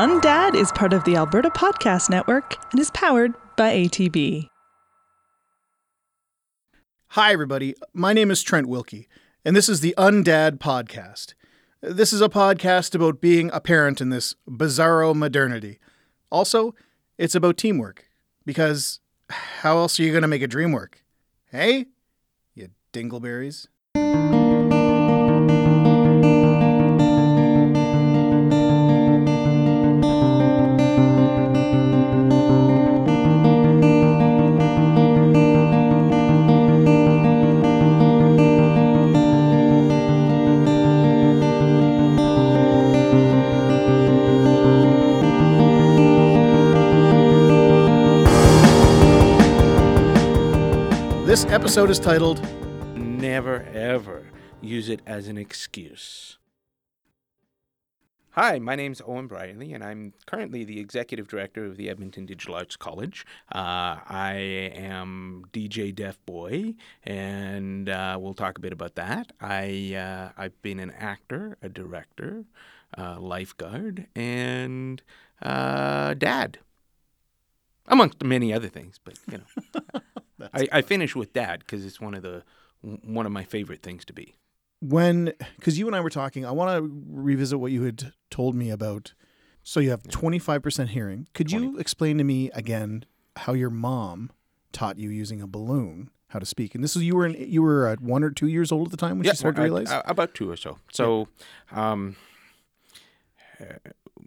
Undad is part of the Alberta Podcast Network and is powered by ATB. Hi, everybody. My name is Trent Wilkie, and this is the Undad Podcast. This is a podcast about being a parent in this bizarro modernity. Also, it's about teamwork, because how else are you going to make a dream work? Hey? You dingleberries. Episode is titled Never ever use it as an excuse. Hi, my name's Owen Brierley, and I'm currently the executive director of the Edmonton Digital Arts College. Uh, I am DJ Deaf Boy, and uh, we'll talk a bit about that. I uh, I've been an actor, a director, uh, lifeguard, and uh, dad, amongst many other things. But you know, I, I finish with that because it's one of the one of my favorite things to be. when, because you and I were talking, I want to revisit what you had told me about. So you have 25% hearing. Could you explain to me again how your mom taught you using a balloon how to speak? And this is, you were, in, you were uh, one or two years old at the time when she started to realize? I- about two or so. So, um, uh,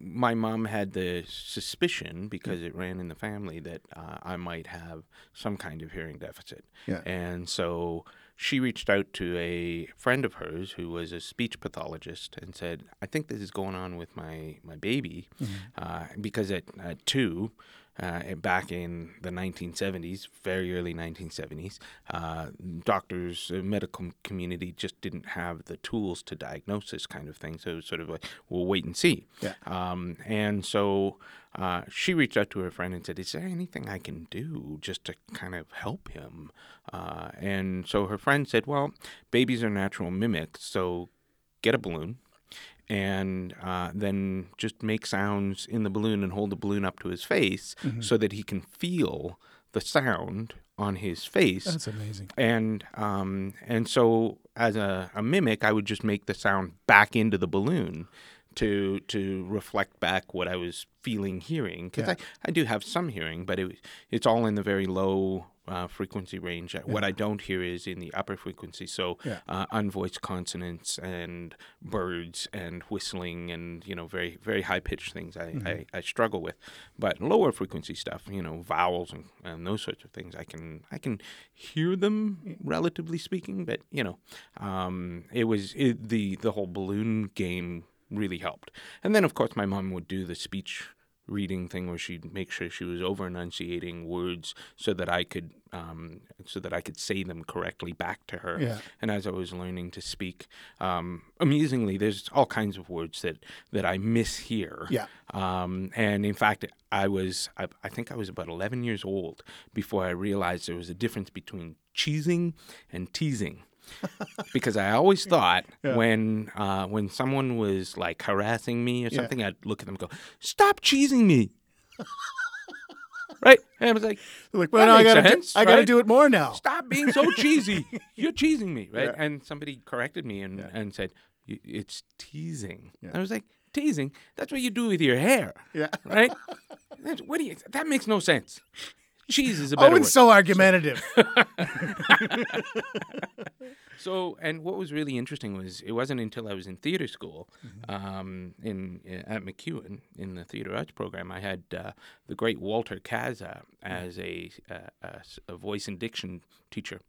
my mom had the suspicion because it ran in the family that uh, I might have some kind of hearing deficit. Yeah. And so she reached out to a friend of hers who was a speech pathologist and said, "I think this is going on with my my baby," uh, because at, at two. Uh, back in the 1970s, very early 1970s, uh, doctors, uh, medical community just didn't have the tools to diagnose this kind of thing. So it was sort of like, we'll wait and see. Yeah. Um, and so uh, she reached out to her friend and said, Is there anything I can do just to kind of help him? Uh, and so her friend said, Well, babies are natural mimics, so get a balloon and uh, then just make sounds in the balloon and hold the balloon up to his face so that he can feel the sound on his face. That's amazing. And um, and so as a, a mimic, I would just make the sound back into the balloon to to reflect back what I was feeling hearing because Yeah. I, I do have some hearing, but it, it's all in the very low uh, frequency range. What I don't hear is in the upper frequency, so Yeah. uh, unvoiced consonants and birds and whistling and you know very very high pitched things I, I, I struggle with. But lower frequency stuff, you know vowels and, and those sorts of things, I can I can hear them relatively speaking. But you know, um, it was it, the the whole balloon game really helped. And then of course my mom would do the speech reading thing where she'd make sure she was over enunciating words so that I could um, so that I could say them correctly back to her. Yeah. And as I was learning to speak, um, amusingly, there's all kinds of words that that I mishear. Yeah. Um, and in fact, I was I, I think I was about 11 years old before I realized there was a difference between cheesing and teasing. Because I always thought when uh, when someone was like harassing me or something, I'd look at them and go, "Stop cheesing me." right? And I was like, They're like, well, now I gotta, sense, do, I gotta do it more now. "Stop being so cheesy. You're cheesing me." Right? Yeah. And somebody corrected me and, and said, "Y- "It's teasing." Yeah. I was like, "Teasing? That's what you do with your hair." Yeah. Right? What do you? That makes no sense. Cheese is a better Owen's word. so argumentative. So, and what was really interesting was it wasn't until I was in theater school, um, in at MacEwan in the theater arts program, I had uh, the great Walter Kaasa as a, uh, a a voice and diction teacher,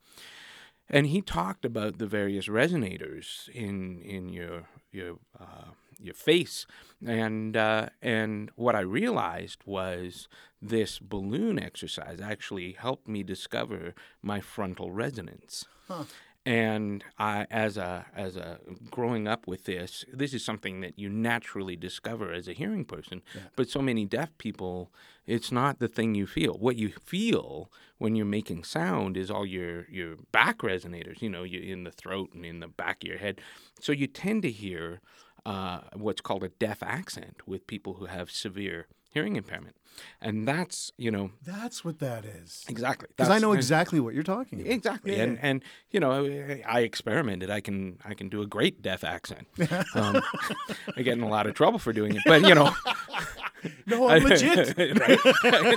and he talked about the various resonators in in your your uh, your face, and uh, and what I realized was this balloon exercise actually helped me discover my frontal resonance. And I, as a as a growing up with this, this is something that you naturally discover as a hearing person. But so many deaf people, it's not the thing you feel. What you feel when you're making sound is all your your back resonators. You know, you in the throat and in the back of your head. So you tend to hear uh, what's called a deaf accent with people who have severe hearing impairment, and that's you know That's what that is. exactly Because I know exactly what you're talking about. Exactly, Yeah, and and you know, I experimented. I can I can do a great deaf accent. Um, I get in a lot of trouble for doing it, but you know, No, I'm legit. right?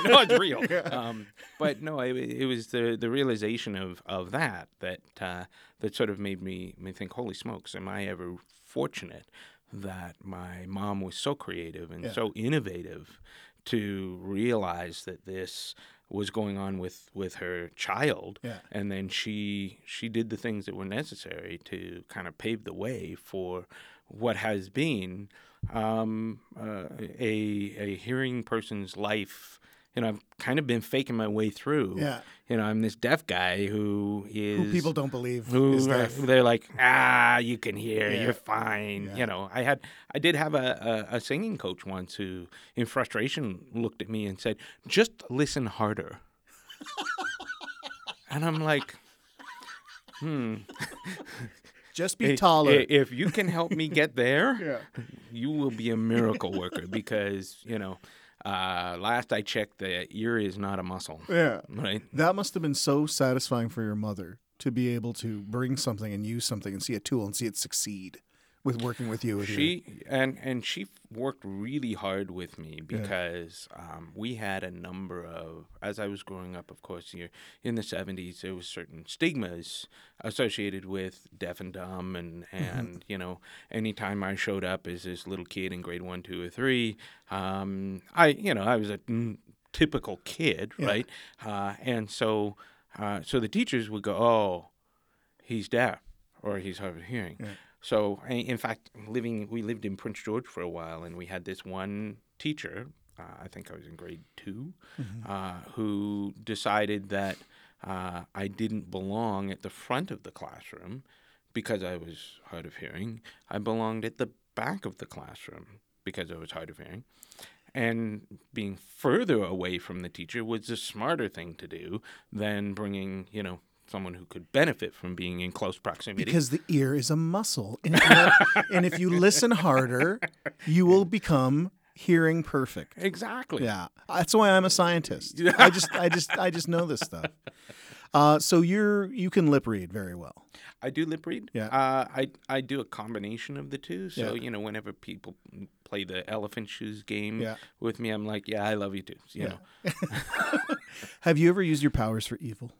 no, it's real. Um, but no, it, it was the the realization of of that that uh, that sort of made me me think, holy smokes, am I ever fortunate that my mom was so creative and Yeah. so innovative to realize that this was going on with with her child Yeah. and then she she did the things that were necessary to kind of pave the way for what has been um, uh, a a hearing person's life. You know, I've kind of been faking my way through. Yeah. You know, I'm this deaf guy who is Who people don't believe who is are- they're like, ah, you can hear, Yeah. you're fine. Yeah. You know, I had, I did have a, a, a singing coach once who, in frustration, looked at me and said, just listen harder. and I'm like, hmm. Just be taller. If you can help me get there, Yeah. you will be a miracle worker because, you know, uh, last I checked, the ear is not a muscle. yeah. Right? That must have been so satisfying for your mother to be able to bring something and use something and see a tool and see it succeed with working with you. With She and and she worked really hard with me because um, we had a number of as I was growing up. Of course, here in the seventies, there was certain stigmas associated with deaf and dumb, and and you know, anytime I showed up as this little kid in grade one, two, or three, um, I you know I was a mm, typical kid, right? Uh, and so uh, so the teachers would go, oh he's deaf or he's hard of hearing. So, in fact, living we lived in Prince George for a while, and we had this one teacher. Uh, I think I was in grade 2 uh, who decided that uh, I didn't belong at the front of the classroom because I was hard of hearing. I belonged at the back of the classroom because I was hard of hearing. And being further away from the teacher was a smarter thing to do than bringing, you know, someone who could benefit from being in close proximity. because the ear is a muscle, and if, you, and if you listen harder, you will become hearing perfect. exactly. Yeah, that's why I'm a scientist. I just, I just, I just know this stuff. Uh, so you're you can lip read very well. I do lip read. Yeah. Uh, I I do a combination of the two. So Yeah. you know, whenever people play the elephant shoes game Yeah. with me, I'm like, yeah, I love you too. You Yeah. know. Have you ever used your powers for evil?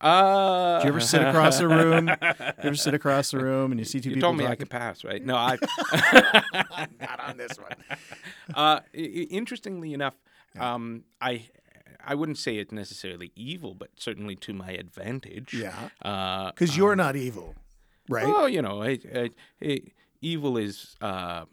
Uh, Do you ever sit across a room? You ever sit across the room and you see two You people? told me I could pass, right? No, I. Not on this one. uh, interestingly enough, um, I I wouldn't say it's necessarily evil, but certainly to my advantage. Yeah. Uh, Because you're not evil, right? well, you know, I, I, I, evil is uh,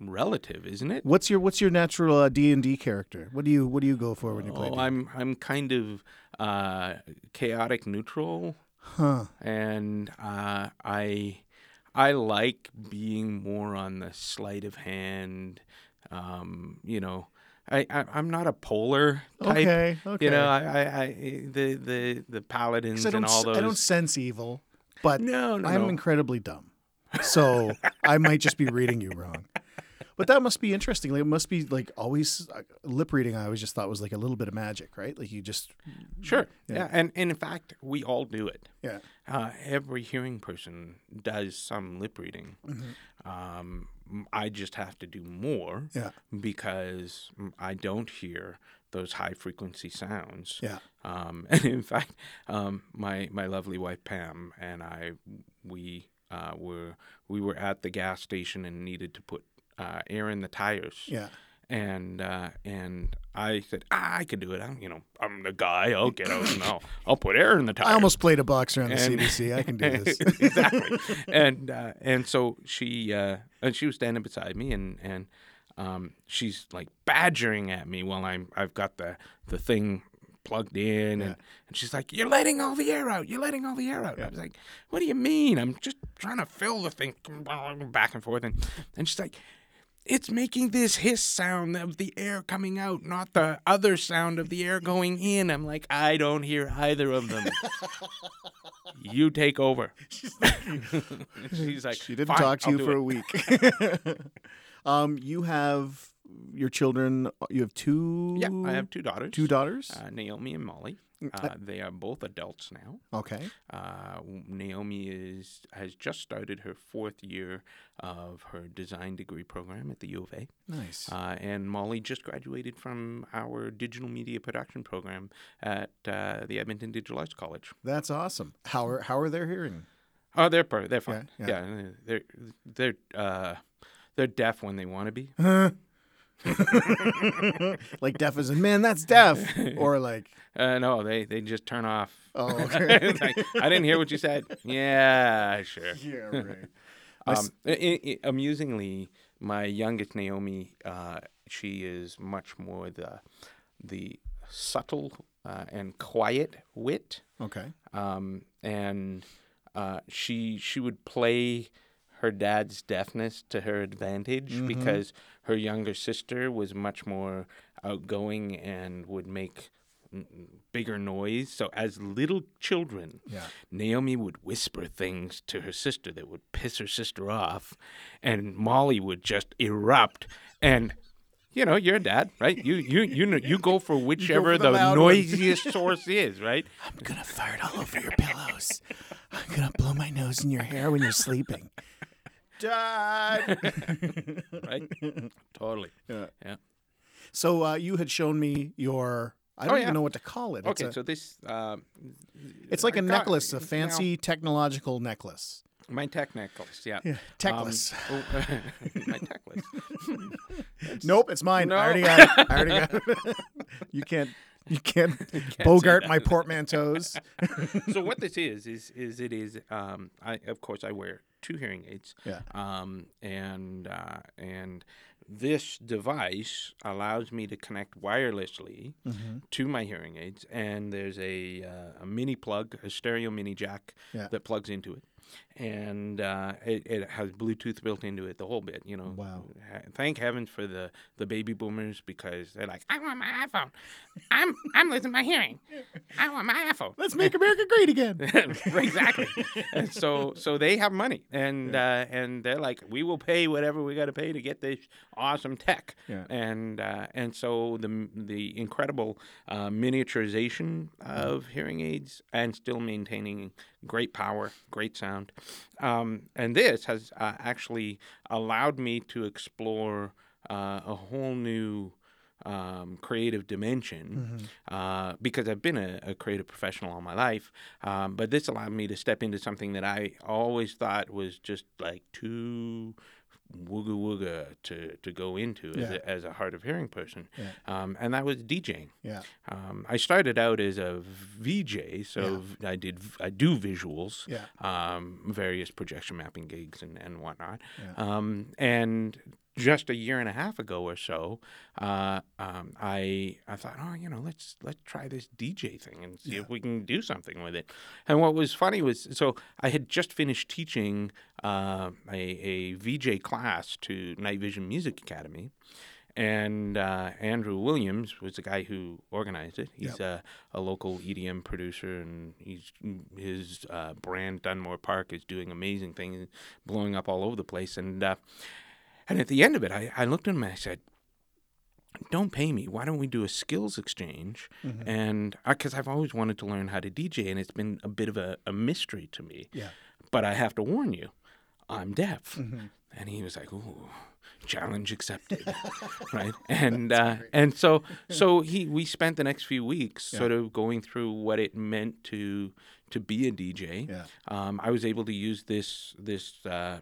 relative, isn't it? What's your What's your natural uh, D and D character? What do you What do you go for when you play? Oh, D&D? I'm I'm kind of uh, chaotic neutral, Huh. and uh, I I like being more on the sleight of hand. Um, you know, I, I I'm not a polar type. Okay. Okay. You know, I, I, I the the the paladins and all those. I don't sense evil, but no, no, I'm no. incredibly dumb, so I might just be reading you wrong. But that must be interesting. Like, it must be like always uh, lip reading. I always just thought was like a little bit of magic, right? Like you just Sure. Yeah. And, and in fact, we all do it. yeah. Uh, every hearing person does some lip reading. Mm-hmm. Um, I just have to do more Yeah. because I don't hear those high frequency sounds. Yeah. Um, and in fact, um, my my lovely wife Pam and I, we uh, were we were at the gas station and needed to put uh, air in the tires. Yeah. And uh, and I said, ah, I could do it. I'm you know I'm the guy. I'll get out and I'll I'll put air in the tires. I almost played a boxer on the And- CBC. I can do this. exactly. and uh, and so she uh, and she was standing beside me and and um, she's like badgering at me while I'm I've got the the thing plugged in and, and she's like you're letting all the air out you're letting all the air out I was like what do you mean I'm just trying to fill the thing back and forth and and she's like it's making this hiss sound of the air coming out, not the other sound of the air going in. I'm like, I don't hear either of them. you take over. She's like, She didn't "Fine, talk to I'll you for it." a week. um, you have your children. You have two. Yeah, I have two daughters. two daughters. Uh, Naomi and Molly. Uh, they are both adults now. okay. Uh, Naomi is has just started her fourth year of her design degree program at the U of A, Nice. uh, and Molly just graduated from our digital media production program at uh, the Edmonton Digital Arts College. That's awesome. How are how are they hearing? Oh, they're per- they're fine. Yeah, Yeah, yeah. they're they're uh, they're deaf when they want to be. like deaf as a man, that's deaf, or like Uh, no, they they just turn off. oh okay. Like, I didn't hear what you said. Yeah, sure. yeah right. Um, i- i- amusingly, my youngest Naomi, uh, she is much more the the subtle uh, and quiet wit, Okay. um, and uh, she she would play her dad's deafness to her advantage mm-hmm. because her younger sister was much more outgoing and would make bigger noise. So as little children, Yeah. Naomi would whisper things to her sister that would piss her sister off, and Molly would just erupt. And you know, you're a dad, right? You you you know, you go for whichever for the the, noisiest source is, right? I'm gonna fart all over your pillows. I'm gonna blow my nose in your hair when you're sleeping. Dad. Right? totally. Yeah. Yeah. So uh, you had shown me your. I don't yeah. even know what to call it. It's, Okay, a- so this um, it's like a I got- necklace, a now- fancy technological necklace. my tech necklace, yeah. Yeah, techless. Um, oh, my necklace. Nope, it's mine. No. I already got it. I already got it. you can't. You can't, bogart my portmanteaus. so what this is is is it is um I of course I wear two hearing aids. Yeah. Um and uh, and this device allows me to connect wirelessly Mm-hmm. to my hearing aids and there's a uh, a mini plug, a stereo mini jack Yeah. that plugs into it. And uh, it, it has Bluetooth built into it, the whole bit. You know, Wow. Thank heavens for the, the baby boomers because they're like, I want my iPhone. I'm I'm losing my hearing. I want my iPhone. Let's make America great again. exactly. and so so they have money and uh, and they're like, we will pay whatever we got to pay to get this awesome tech. Yeah. And uh, and so the the incredible uh, miniaturization of hearing aids and still maintaining great power, great sound. Um, and this has uh, actually allowed me to explore uh, a whole new um, creative dimension uh, because I've been a, a creative professional all my life. Um, but this allowed me to step into something that I always thought was just like too wooga wooga to, to go into as, Yeah. a, as a hard of hearing person. Yeah. Um, and that was DJing. Yeah. Um, I started out as a VJ, so I did I do visuals, Yeah. um, various projection mapping gigs and, and whatnot. Yeah. Um, and just a year and a half ago or so, uh, um, I I thought, oh, you know, let's let's try this DJ thing and see if we can do something with it. And what was funny was, so I had just finished teaching uh, a, a VJ class to Night Vision Music Academy. And uh, Andrew Williams was the guy who organized it. He's a, a local EDM producer, and he's his uh, brand Dunmore Park is doing amazing things, blowing up all over the place. And uh, and at the end of it, I, I looked at him and I said, "Don't pay me. Why don't we do a skills exchange?" And because I've always wanted to learn how to DJ, and it's been a bit of a, a mystery to me. Yeah. But I have to warn you, I'm deaf. And he was like, "Ooh, challenge accepted," right? And uh, and so so he we spent the next few weeks sort of going through what it meant to to be a DJ. Yeah. Um, I was able to use this this uh,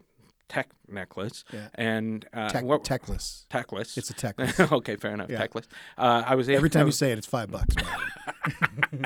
tech necklace Yeah. and uh, Tech, what techless. techless. It's a techless. okay, fair enough. Yeah. Techless. Uh, I was able, Every I time you say it, it's five bucks. by the way.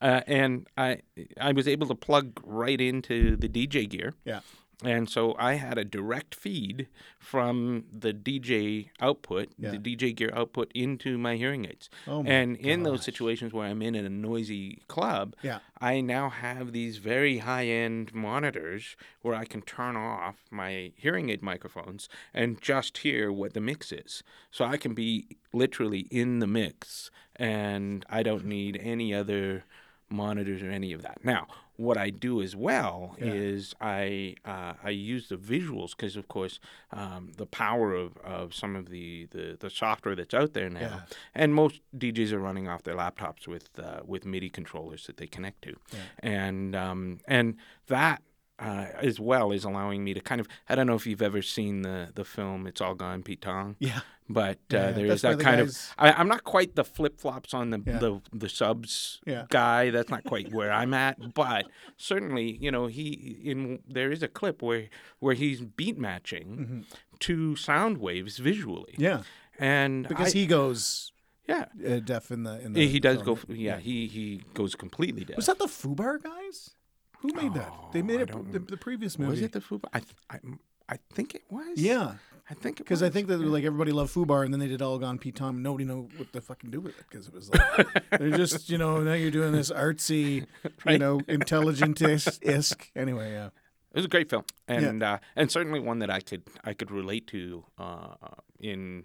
uh, and I I was able to plug right into the DJ gear. yeah. And so I had a direct feed from the DJ output, Yeah. the DJ gear output into my hearing aids. Oh my and in those situations where I'm in a noisy club, Yeah. I now have these very high end monitors where I can turn off my hearing aid microphones and just hear what the mix is. So I can be literally in the mix and I don't need any other monitors or any of that. Now, what I do as well Yeah. is I uh, I use the visuals because of course um, the power of, of some of the, the, the software that's out there now, Yeah. and most DJs are running off their laptops with uh, with MIDI controllers that they connect to, and um, and that. Uh, as well is allowing me to kind of I don't know if you've ever seen the the film It's All Gone Pete Tong Yeah. but uh, Yeah, there is that kind guys- of I, I'm not quite the flip flops on the, Yeah. the the subs Yeah. guy. That's not quite where I'm at, but certainly you know he in there is a clip where where he's beat matching to sound waves visually. Mm-hmm. Yeah. and Because I- he goes yeah uh, deaf in the in the. he, does film, go right? yeah, he he goes completely deaf. Was that the Fubar guys? Who made that? They made Oh, I it the, the previous movie. was it the Fubar? I I, I think it was. Yeah. I think it Because I think that like everybody loved Fubar, and then they did All Gone Pete Tong. Nobody know what to fucking do with it because it was like they're just you know now you're doing this artsy, you know, intelligent isk. Anyway, yeah, It was a great film, and uh, and certainly one that I could I could relate to uh, in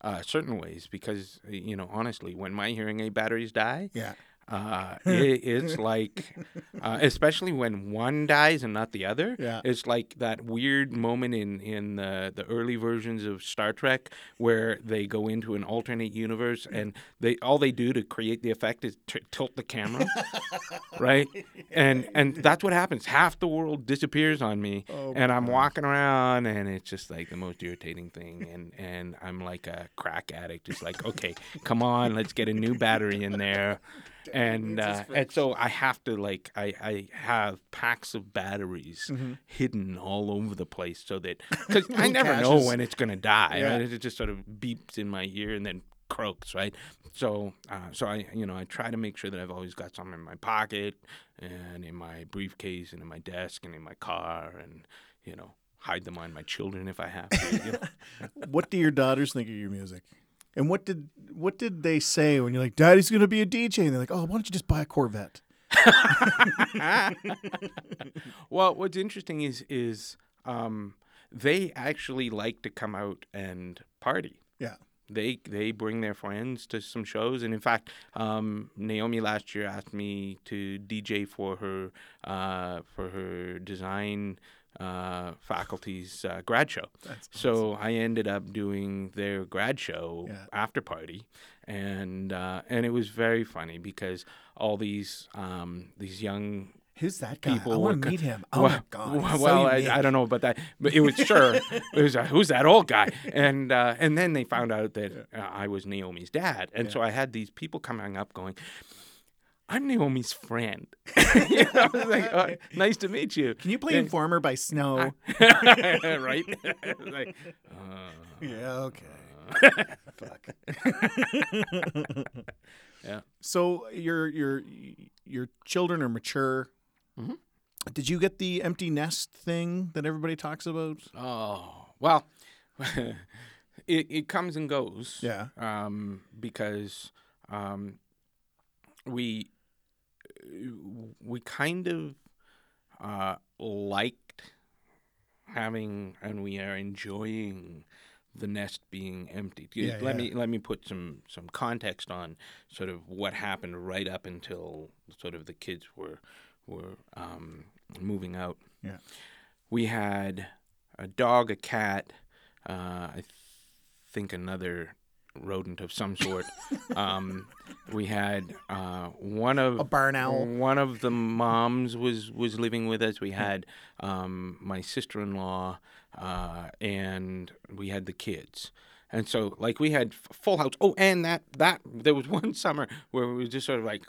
uh, certain ways because you know honestly, when my hearing aid batteries die, yeah, uh, it, it's like, uh, especially when one dies and not the other. Yeah. It's like that weird moment in in the the early versions of Star Trek where they go into an alternate universe and they all they do to create the effect is t- tilt the camera, right? And and that's what happens. Half the world disappears on me, Oh, and I'm walking around, and it's just like the most irritating thing. And and I'm like a crack addict, just like, okay, come on, let's get a new battery in there and uh, and so I have to like I, I have packs of batteries Mm-hmm. hidden all over the place so that because I never know when it's gonna die. Yeah. Right? It just sort of beeps in my ear and then croaks. Right. So uh, so I you know I try to make sure that I've always got some in my pocket and in my briefcase and in my desk and in my car and you know hide them on my children if I have to. You know? What do your daughters think of your music? And what did what did they say when you're like, Daddy's gonna be a DJ? And they're like, Oh, why don't you just buy a Corvette? well, what's interesting is is um, they actually like to come out and party. Yeah. They they bring their friends to some shows, and in fact, um, Naomi last year asked me to DJ for her uh, for her design uh, faculty's uh, grad show. so I ended up doing their grad show Yeah. after party, and uh, and it was very funny because all these um, these young Who's that guy? people I want to meet him. Oh well, my god. Well, I. I don't know about that, but it was sure. it was uh, who's that old guy? And uh, and then they found out that uh, I was Naomi's dad, and so I had these people coming up going. I'm Naomi's friend. you know, I was like, oh, nice to meet you. Can you play Informer by Snow? right? like, uh, yeah, okay. Fuck. Yeah. So your your your children are mature. Mhm. Did you get the empty nest thing that everybody talks about? Oh well, it it comes and goes. Yeah. Um, because um, we we kind of uh, liked having and we are enjoying the nest being empty. You- Yeah, let yeah. me let me put some some context on sort of what happened right up until sort of the kids were were um, moving out Yeah. we had a dog, a cat, uh, I th- think another rodent of some sort. um, we had uh, one of A barn owl. One of the moms was was living with us. We had um, my sister in law, uh, and we had the kids. And so, like, we had full house. Oh, and that that there was one summer where we was just sort of like,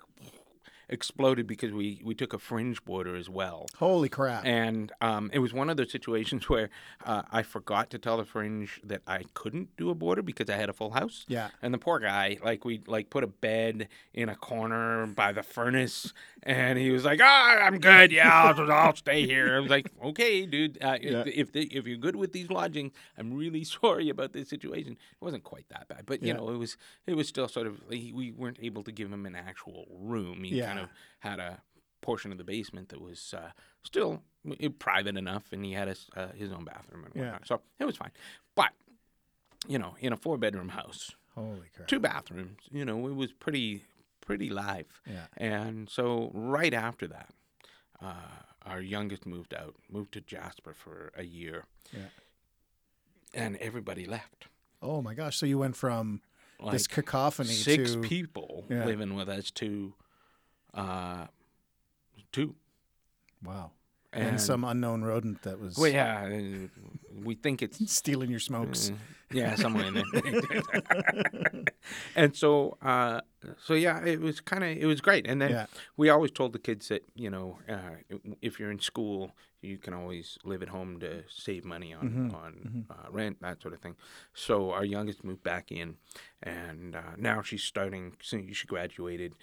exploded because we we took a fringe border as well. Holy crap. And um, it was one of those situations where uh, I forgot to tell the fringe that I couldn't do a border because I had a full house. Yeah. And the poor guy, like we like put a bed in a corner by the furnace, and he was like, "Ah, I'm good. Yeah, I'll, I'll stay here." I was like, "Okay, dude. Uh, Yeah. if if, the, if you're good with these lodgings, I'm really sorry about this situation. It wasn't quite that bad, but you Yeah. know, it was it was still sort of we we weren't able to give him an actual room. He kind of had a portion of the basement that was uh, still private enough, and he had his, uh, his own bathroom and Yeah. whatnot. So it was fine. But you know, in a four bedroom house, Holy crap. two bathrooms, you know, it was pretty pretty live. Yeah. And so right after that, uh, our youngest moved out, moved to Jasper for a year, Yeah. and everybody left. Oh my gosh. So you went from Like this cacophony six to people Yeah. living with us to uh, two. wow. And, some unknown rodent that was Well, yeah, we think it's stealing your smokes. Uh, yeah, somewhere in there. and so, uh, so yeah, it was kind of it was great. And then Yeah. we always told the kids that you know uh, if you're in school, you can always live at home to save money on Mm-hmm. on Uh, rent that sort of thing. So our youngest moved back in, and uh, now she's starting. So she graduated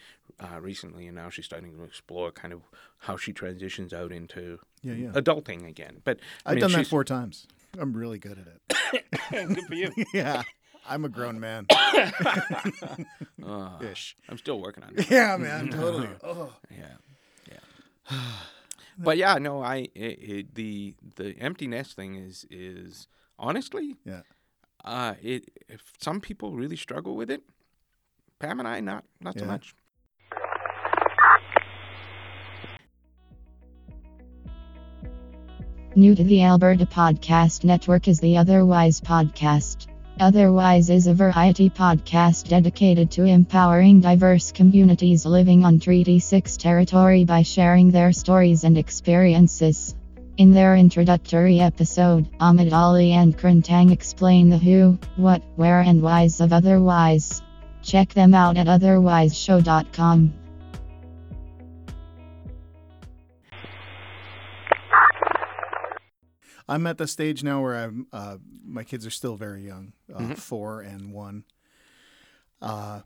uh, recently, and now she's starting to explore kind of how she transitions out into Yeah, yeah. adulting again. But I I've mean, done that four times. I'm really good at it. Good for you. yeah. I'm a grown man. Uh, Ish. I'm still working on it. Yeah, man. Totally. Oh. Yeah, yeah. but yeah, no, I it, it, the the empty nest thing is is honestly, Yeah. uh, it if some people really struggle with it, Pam and I not not so much. New to the Alberta Podcast Network is the Otherwise Podcast. Otherwise is a variety podcast dedicated to empowering diverse communities living on Treaty 6 territory by sharing their stories and experiences. In their introductory episode, Ahmed Ali and Krantang explain the who, what, where, and whys of Otherwise. Check them out at otherwiseshow.com. I'm at the stage now where I'm. Uh, my kids are still very young, uh, Mm-hmm. four and one. Uh,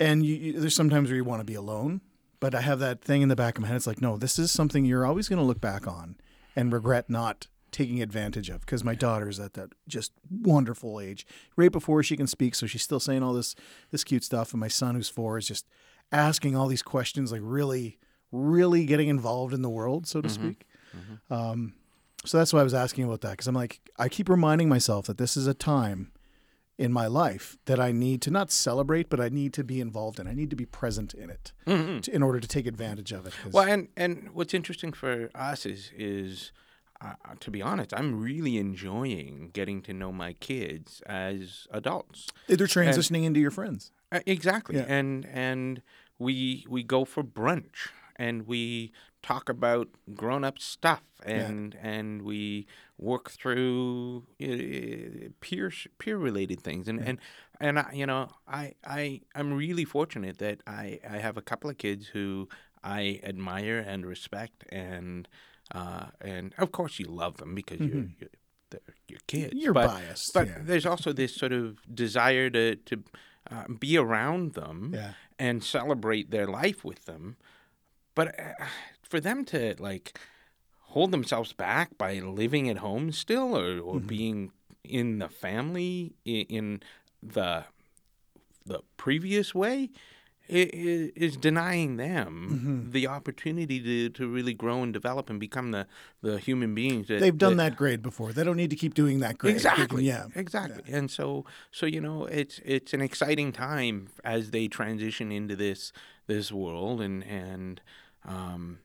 and you, you, there's sometimes where you want to be alone, but I have that thing in the back of my head. It's like, no, this is something you're always going to look back on and regret not taking advantage of. Because my daughter's at that just wonderful age, right before she can speak, so she's still saying all this this cute stuff. And my son, who's four, is just asking all these questions, like really, really getting involved in the world, so to speak. Um, so that's why I was asking about that because I'm like, I keep reminding myself that this is a time in my life that I need to not celebrate, but I need to be involved in. I need to be present in it to, in order to take advantage of it. Well, and and what's interesting for us is is uh, to be honest, I'm really enjoying getting to know my kids as adults. they're transitioning into your friends. Uh, exactly. Yeah. And and we we go for brunch and we talk about grown up stuff and and we work through uh, peer peer related things and and and I, you know I I I'm really fortunate that I I have a couple of kids who I admire and respect and uh and of course you love them because you're, you're they're your kids You're but, biased, but yeah. there's also this sort of desire to to uh, be around them Yeah. and celebrate their life with them. But uh, for them to like hold themselves back by living at home still or, or being in the family in, in the the previous way is denying them the opportunity to, to really grow and develop and become the, the human beings that They've done that grade before. They don't need to keep doing that grade. Can- Exactly. yeah. Exactly. And so so you know it's it's an exciting time as they transition into this this world and and um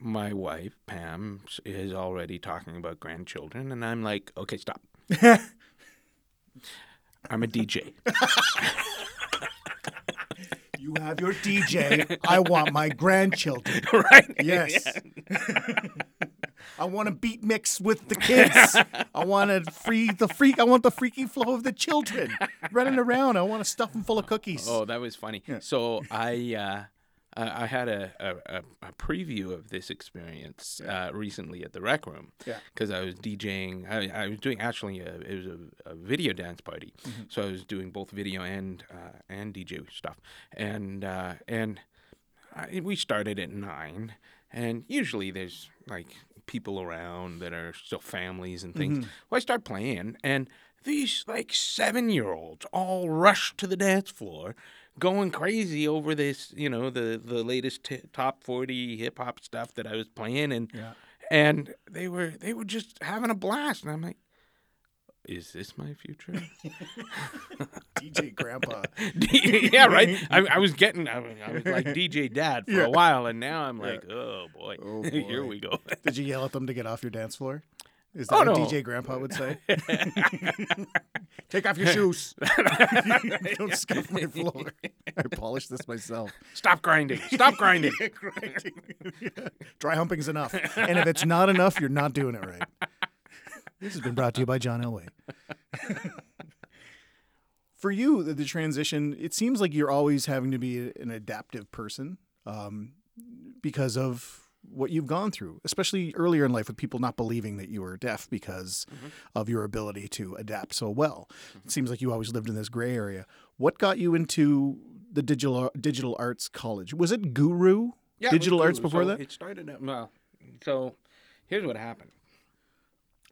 my wife Pam is already talking about grandchildren and I'm like okay stop. I'm a DJ. You have your DJ. I want my grandchildren. right? Yes. I want to beat mix with the kids. I want to free the freak. I want the freaky flow of the children running around. I want to stuff them full of cookies. Oh, that was funny. So I uh, I I had a, a, a, preview of this experience uh, recently at the Rec Room. Yeah. Because I was DJing. I, I was doing actually a, it was a, a video dance party, Mm-hmm. so I was doing both video and uh, and DJ stuff, and uh, and I, we started at nine, and usually there's like people around that are still families and things. Well, I start playing, and these like seven year olds all rush to the dance floor, going crazy over this, you know, the the latest t- top forty hip hop stuff that I was playing, and Yeah. and they were they were just having a blast, and I'm like. Is this my future? DJ Grandpa. yeah, right. I, I was getting, I was, I was like DJ Dad for Yeah. a while, and now I'm like, oh boy, Oh, here we go. Did you yell at them to get off your dance floor? Is that Oh, what no. DJ Grandpa would say? Take off your shoes. Don't scuff my floor. I polished this myself. Stop grinding! Stop grinding! Dry humping's enough. And if it's not enough, you're not doing it right. This has been brought to you by John Elway. For you, the, the transition, it seems like you're always having to be an adaptive person um, because of what you've gone through, especially earlier in life with people not believing that you were deaf because mm-hmm. of your ability to adapt so well. Mm-hmm. It seems like you always lived in this gray area. What got you into the digital digital arts college? Was it Guru Yeah, Digital Arts before So that? It started at, well. So here's what happened.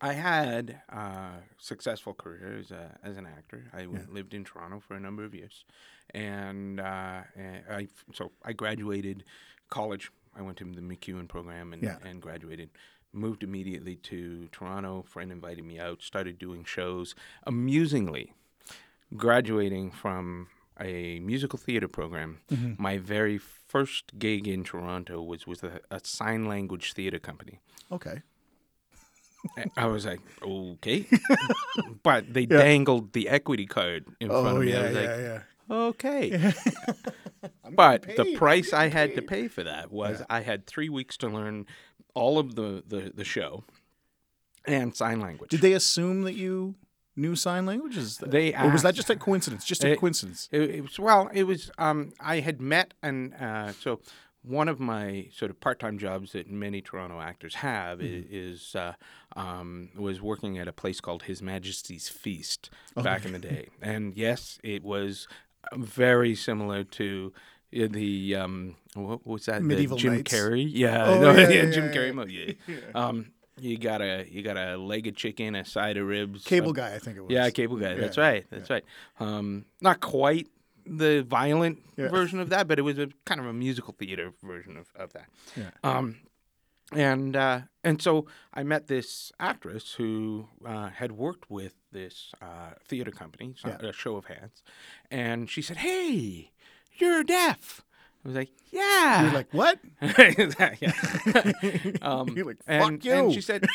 I had a successful career as, a, uh, as an actor. I w- lived in Toronto for a number of years, and, uh, and I so I graduated college. I went to the MacEwan program and, Yeah. and graduated. Moved immediately to Toronto. friend invited me out. Started doing shows. Amusingly, graduating from a musical theater program, mm-hmm. my very first gig in Toronto was with a, a sign language theater company. Okay. I was like, okay, but they dangled the equity card in front Oh of me. I yeah, was yeah, like, yeah. Okay. but the price I had to pay for that was I had three weeks to learn all of the, the, the show and sign language. Did they assume that you knew sign languages? Is that, They or was that just a coincidence? Just a It- coincidence. It, it was well. It was. Um, I had met, and uh, so one of my sort of part-time jobs that many Toronto actors have i- is uh, um, was working at a place called His Majesty's Feast back in the day. And yes, it was very similar to. uh, The um, what was that? Medieval the Jim Knights? Carrey, yeah, Oh, no, yeah, yeah, yeah, Jim. Carrey movie. Um, you got a you got a leg of chicken, a side of ribs, Cable guy, I think it was. yeah, cable guy. That's right. That's right. Um, not quite the violent version of that, but it was a kind of a musical theater version of, of that. Yeah. Um, and uh, and so I met this actress who uh, had worked with this uh, theater company, so- Yeah. a show of hands, and she said, "Hey, you're deaf." I was like, "Yeah." You're like, what? um, You're like, and, "Fuck you." And she said,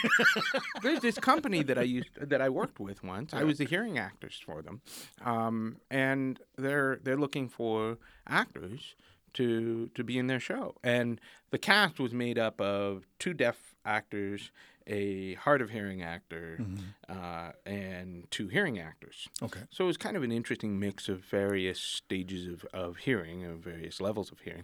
"There's this company that I used that I worked with once. I was the hearing actors for them, um, and they're they're looking for actors to to be in their show. And the cast was made up of two deaf actors, a hard of hearing actor, uh, and two hearing actors. Okay. So it was kind of an interesting mix of various stages of, of hearing, of various levels of hearing.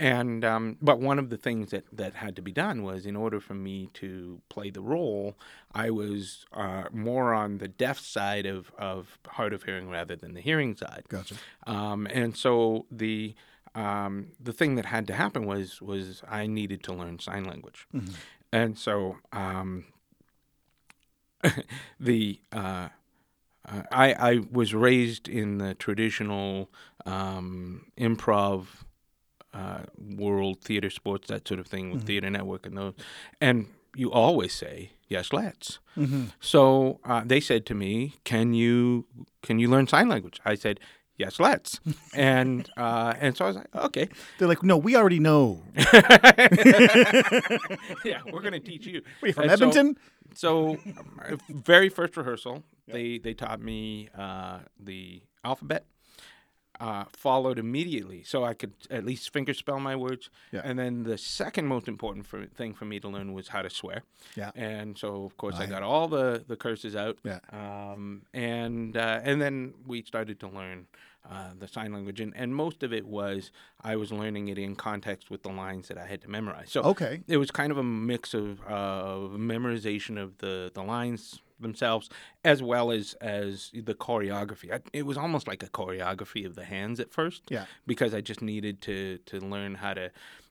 And um, but one of the things that, that had to be done was in order for me to play the role, I was uh, more on the deaf side of, of hard of hearing rather than the hearing side. Gotcha. Um, and so the um, the thing that had to happen was was I needed to learn sign language, and so um, the uh, uh, I I was raised in the traditional um, improv uh, world, theater, sports, that sort of thing, with Theater Network and those, and you always say yes, let's. So uh, they said to me, "Can you can you learn sign language?" I said, "Yes, let's." and uh, and so I was like, "Okay, They're like, no, we already know. yeah, we're gonna teach you." Wait, from And so- Edmonton? So, my very first rehearsal, they they taught me uh, the alphabet. Uh, followed immediately, so I could at least fingerspell my words. Yeah. And then the second most important for, thing for me to learn was how to swear. Yeah. And so, of course, I got all the, the curses out. Yeah. Um, and uh, and then we started to learn uh, the sign language, and, and most of it was I was learning it in context with the lines that I had to memorize. So Okay. it was kind of a mix of uh, memorization of the, the lines themselves as well as as the choreography. I, it was almost like a choreography of the hands at first. Yeah. Because I just needed to to learn how to,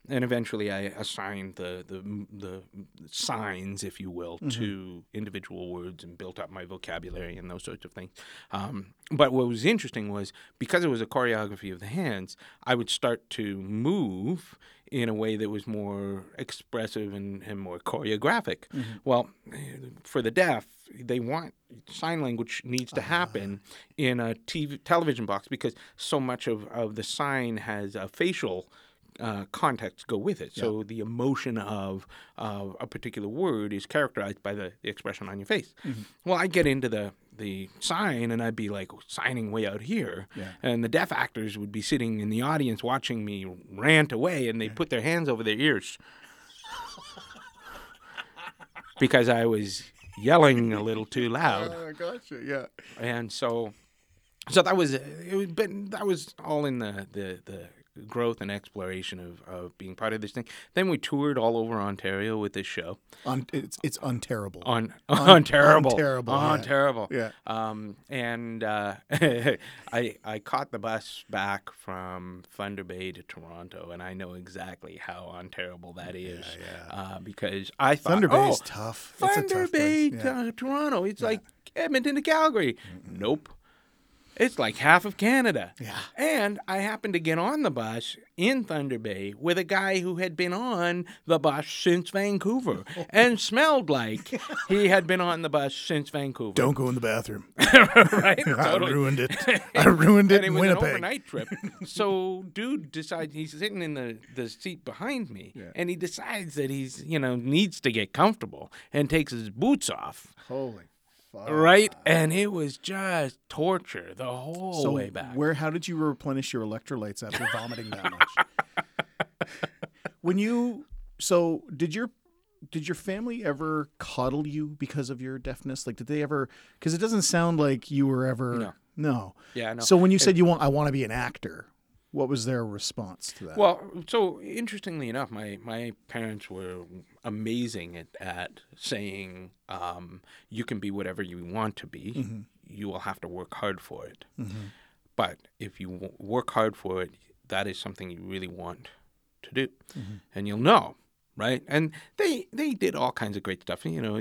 and eventually I assigned the the the signs, if you will, to individual words and built up my vocabulary and those sorts of things. Um, but what was interesting was because it was a choreography of the hands, I would start to move in a way that was more expressive and, and more choreographic. Well, for the deaf, they want sign language needs to happen in a TV television box because so much of, of the sign has a facial uh, context go with it. So the emotion of of a particular word is characterized by the, the expression on your face. Well, I get into the the sign and I'd be like signing way out here, Yeah. and the deaf actors would be sitting in the audience watching me rant away, and they put their hands over their ears because I was yelling a little too loud, Oh, gotcha. Yeah. and so so that was it was but that was all in the the the growth and exploration of, of being part of this thing. Then we toured all over Ontario with this show. Un- it's it's unterrible. on on terrible unterrible, on yeah. terrible Yeah. um and uh I I caught the bus back from Thunder Bay to Toronto and I know exactly how on terrible that is uh because I thought Thunder Bay oh, is tough. Thunder tough Bay to Toronto. It's like Edmonton to Calgary. Nope it's like half of Canada. Yeah. And I happened to get on the bus in Thunder Bay with a guy who had been on the bus since Vancouver and smelled like he had been on the bus since Vancouver. Don't go in the bathroom. right? I Totally. ruined it. I ruined it And it was Winnipeg. an overnight trip. so, dude decides he's sitting in the, the seat behind me, and he decides that he's you know needs to get comfortable and takes his boots off. Holy fuck. Right, and it was just torture the whole So way back. where? How did you replenish your electrolytes after vomiting that much? when you so did your did your family ever coddle you because of your deafness? Like, did they ever? Because it doesn't sound like you were ever. No. No. Yeah, no. So when you said you want, I want to be an actor. What was their response to that? Well, so interestingly enough, my, my parents were amazing at, at saying um, you can be whatever you want to be. Mm-hmm. You will have to work hard for it. Mm-hmm. But if you work hard for it, that is something you really want to do, mm-hmm. and you'll know. Right, and they they did all kinds of great stuff. You know,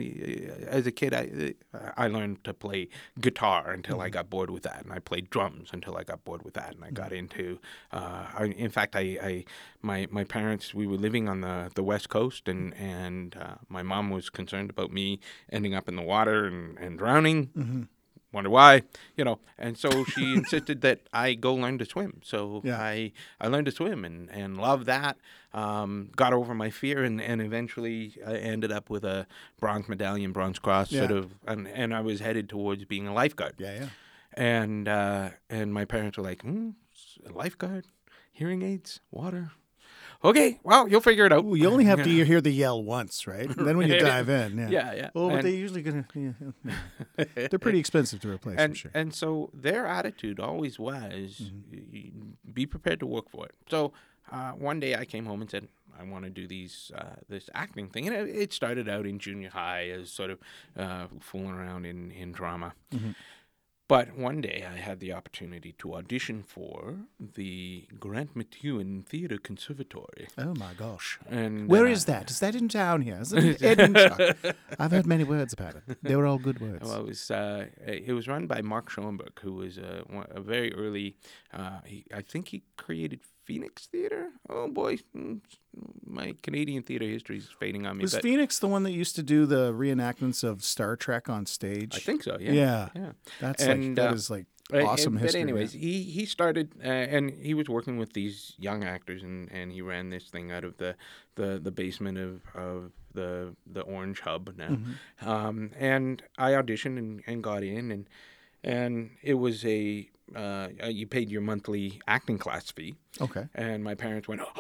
as a kid, I I learned to play guitar until I got bored with that, and I played drums until I got bored with that, and I got into. Uh, I, in fact, I, I my my parents we were living on the, the west coast, and and uh, my mom was concerned about me ending up in the water and, and drowning. Wonder why, you know, and so she insisted that I go learn to swim. So Yeah. I I learned to swim and and loved that. Um, got over my fear and, and eventually I ended up with a bronze medallion, bronze cross, sort of, and, and I was headed towards being a lifeguard. yeah, yeah. And uh, and my parents were like, hmm, a lifeguard, hearing aids, water. Okay, well, you'll figure it out. Ooh, you only have to hear the yell once, right? And then when you dive in, yeah. Yeah, yeah. Oh, but And- they usually gonna. Yeah, yeah. They're pretty expensive to replace, and sure. and so their attitude always was Mm-hmm. be prepared to work for it. So uh, one day I came home and said I want to do these uh, this acting thing, and it, it started out in junior high as sort of uh, fooling around in in drama. Mm-hmm. But one day I had the opportunity to audition for the Grant MacEwan Theatre Conservatory. Oh my gosh. And Where uh, is that? Is that in town here? Is it Edinburgh? I've heard many words about it. They were all good words. Well, it was uh, it was run by Mark Schoenberg, who was a, a very early. Uh, he, I think he created Phoenix Theater. Oh boy, my Canadian theater history is fading on me. was but Phoenix the one that used to do the reenactments of Star Trek on stage? I think so. Yeah. Yeah. Yeah. That's like that uh, is like Uh, awesome and- history. But man. anyways, he he started uh, and he was working with these young actors and, and he ran this thing out of the the, the basement of, of the the Orange Hub now, Mm-hmm. um, and I auditioned and, and got in and and it was a uh, uh, you paid your monthly acting class fee, Okay. and my parents went,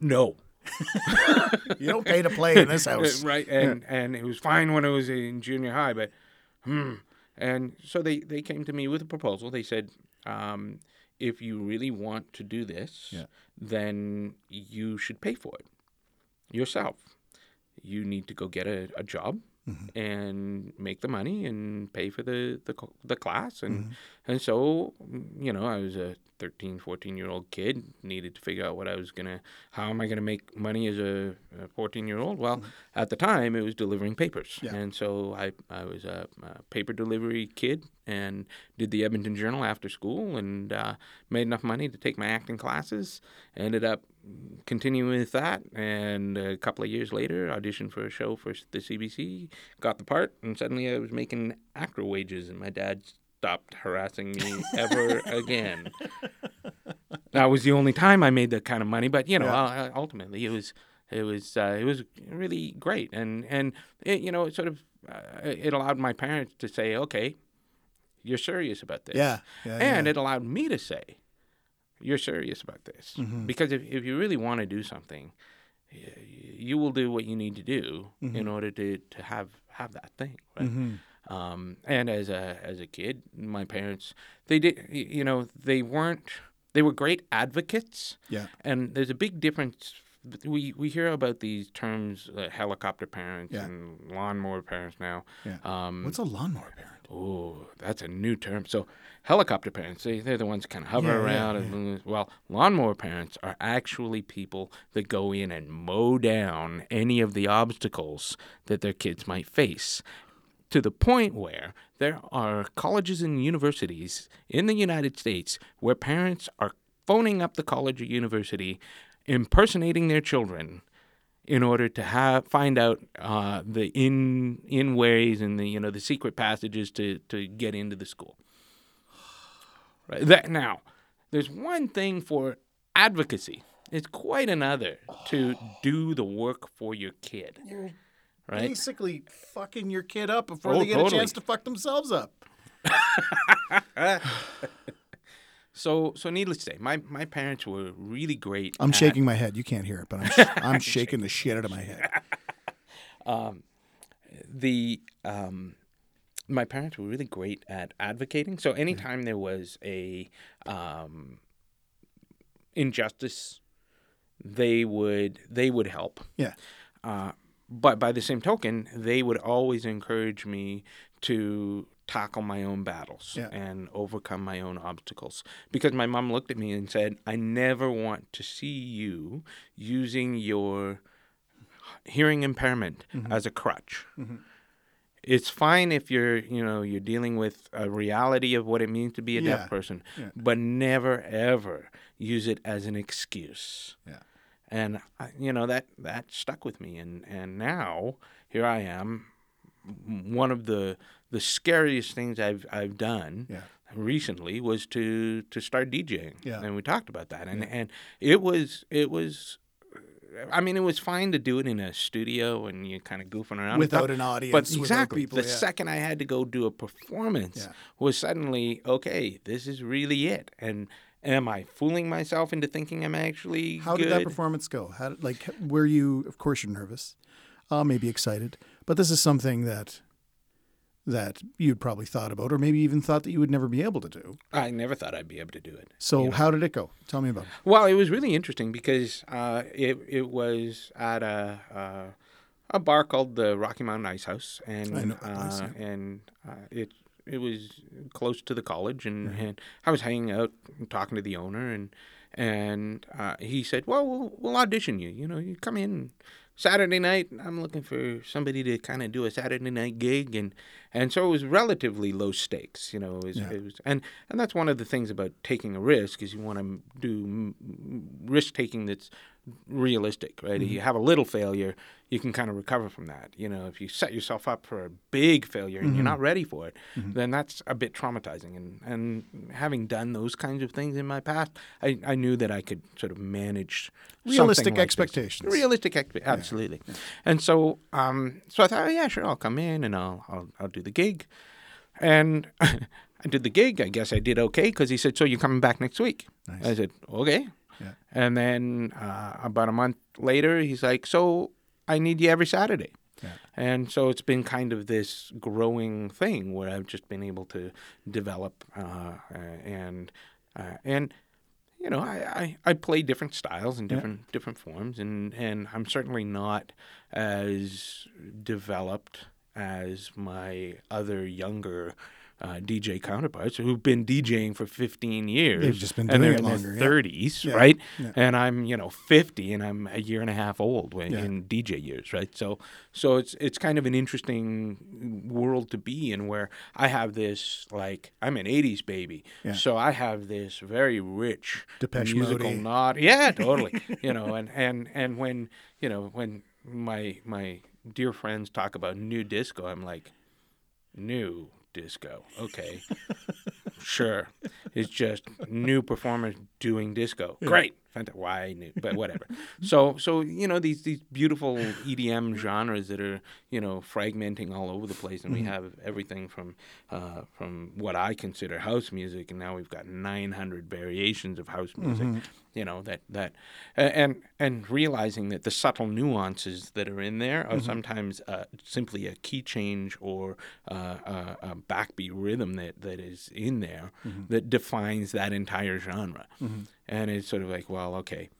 no. You don't pay to play in this house. right and and it was fine when I was in junior high but hmm and so they they came to me with a proposal they said um, if you really want to do this Yeah. then you should pay for it yourself you need to go get a, a job Mm-hmm. and make the money and pay for the the, the class and Mm-hmm. And so you know I was a 13 14 year old kid needed to figure out what I was gonna how am I gonna make money as a 14 year old well at the time it was delivering papers Mm-hmm. Yeah. and so I I was a, a paper delivery kid and did the Edmonton Journal after school and uh, made enough money to take my acting classes ended up continuing with that and a couple of years later auditioned for a show for the CBC got the part and suddenly I was making actor wages and my dad stopped harassing me ever again that was the only time I made that kind of money but you know Yeah. uh, ultimately it was it was uh, it was really great and and it, you know it sort of uh, it allowed my parents to say okay you're serious about this Yeah. yeah and yeah. it allowed me to say, "You're serious about this," Mm-hmm. because if if you really want to do something, you will do what you need to do Mm-hmm. in order to, to have have that thing. Right? Um, and as a as a kid, my parents they did you know they weren't they were great advocates. Yeah. And there's a big difference. We we hear about these terms, uh, helicopter parents Yeah. and lawnmower parents now. Yeah. Um, What's a lawnmower parent? Oh, that's a new term. So, helicopter parents, they, they're the ones kind of hover Yeah, yeah, around. and Well, lawnmower parents are actually people that go in and mow down any of the obstacles that their kids might face. To the point where there are colleges and universities in the United States where parents are phoning up the college or university, impersonating their children in order to have find out uh, the in in ways and the you know the secret passages to to get into the school. Right. That now, there's one thing for advocacy. It's quite another to do the work for your kid. Right. Basically, fucking your kid up before Oh, they get a chance to fuck themselves up. So so needless to say, my my parents were really great. I'm at- shaking my head. You can't hear it, but I'm sh- I'm shaking the shit out of my head. the um, my parents were really great at advocating. So anytime there was a um, injustice, they would they would help. Yeah. Uh, but by the same token, they would always encourage me to tackle my own battles Yeah. and overcome my own obstacles. Because my mom looked at me and said, I never want to see you using your hearing impairment Mm-hmm. as a crutch. It's fine if you're, you know, you're dealing with a reality of what it means to be a Yeah. deaf person, Yeah. but never ever use it as an excuse Yeah. And I, you know that that stuck with me and and now here I am one of the the scariest things I've I've done Yeah. recently was to to start DJing Yeah. and we talked about that and and it was it was uh, I mean, it was fine to do it in a studio and you're kind of goofing around Without an audience, But exactly, people, the yeah. second I had to go do a performance Yeah. was suddenly okay. This is really it. And am I fooling myself into thinking I'm actually How good? did that performance go? How did, like were you? Of course, you're nervous, uh, maybe excited, but this is something that that you'd probably thought about, or maybe even thought that you would never be able to do. I never thought I'd be able to do it. So, how did it go? Tell me about it. Well, it was really interesting because uh, it it was at a uh, a bar called the Rocky Mountain Ice House, and know uh, and uh, it it was close to the college, and, and I was hanging out and talking to the owner, and and uh, he said, "Well, we'll we'll audition you. You know, you come in." Saturday night, I'm looking for somebody to kind of do a Saturday night gig, and and so it was relatively low stakes, you know. It was, Yeah. it was and and that's one of the things about taking a risk is you want to do risk taking that's realistic, right? If you mm-hmm. have a little failure, you can kind of recover from that. You know, if you set yourself up for a big failure and you're mm-hmm. not ready for it, mm-hmm. then that's a bit traumatizing. And and having done those kinds of things in my past, I, I knew that I could sort of manage Realistic like this. expectations. Realistic, expe- absolutely. And so, um, so I thought, oh, yeah, sure, I'll come in and I'll I'll, I'll do the gig. And I did the gig. I guess I did okay because he said, "So you're coming back next week?" Nice. I said, "Okay." Yeah. And then uh, about a month later, he's like, "So I need you every Saturday." Yeah. And so it's been kind of this growing thing where I've just been able to develop uh, uh, and uh, and you know I, I, I play different styles and different different forms and, and I'm certainly not as developed as my other younger uh, DJ counterparts who've been DJing for 15 years. They've just been and doing they're it in longer, yeah. their 30s, Yeah, right? yeah. And I'm you know 50 and I'm a year and a half old when, Yeah. in DJ years, right? So so it's it's kind of an interesting world to be in where I have this like I'm an 80s baby, so I have this very rich Depeche musical nod. Yeah, totally. you know, and and and when you know when my my dear friends talk about new disco, I'm like, new disco, okay, sure. It's just new performers doing disco. Great, Fanta- why new? But whatever. so so you know these these beautiful EDM genres that are you know fragmenting all over the place, and we have everything from uh, from what I consider house music, and now we've got 900 variations of house music. You know that that and and realizing that the subtle nuances that are in there are sometimes uh, simply a key change or uh, a, a backbeat rhythm that, that is in there that defines that entire genre. And it's sort of like, well, okay,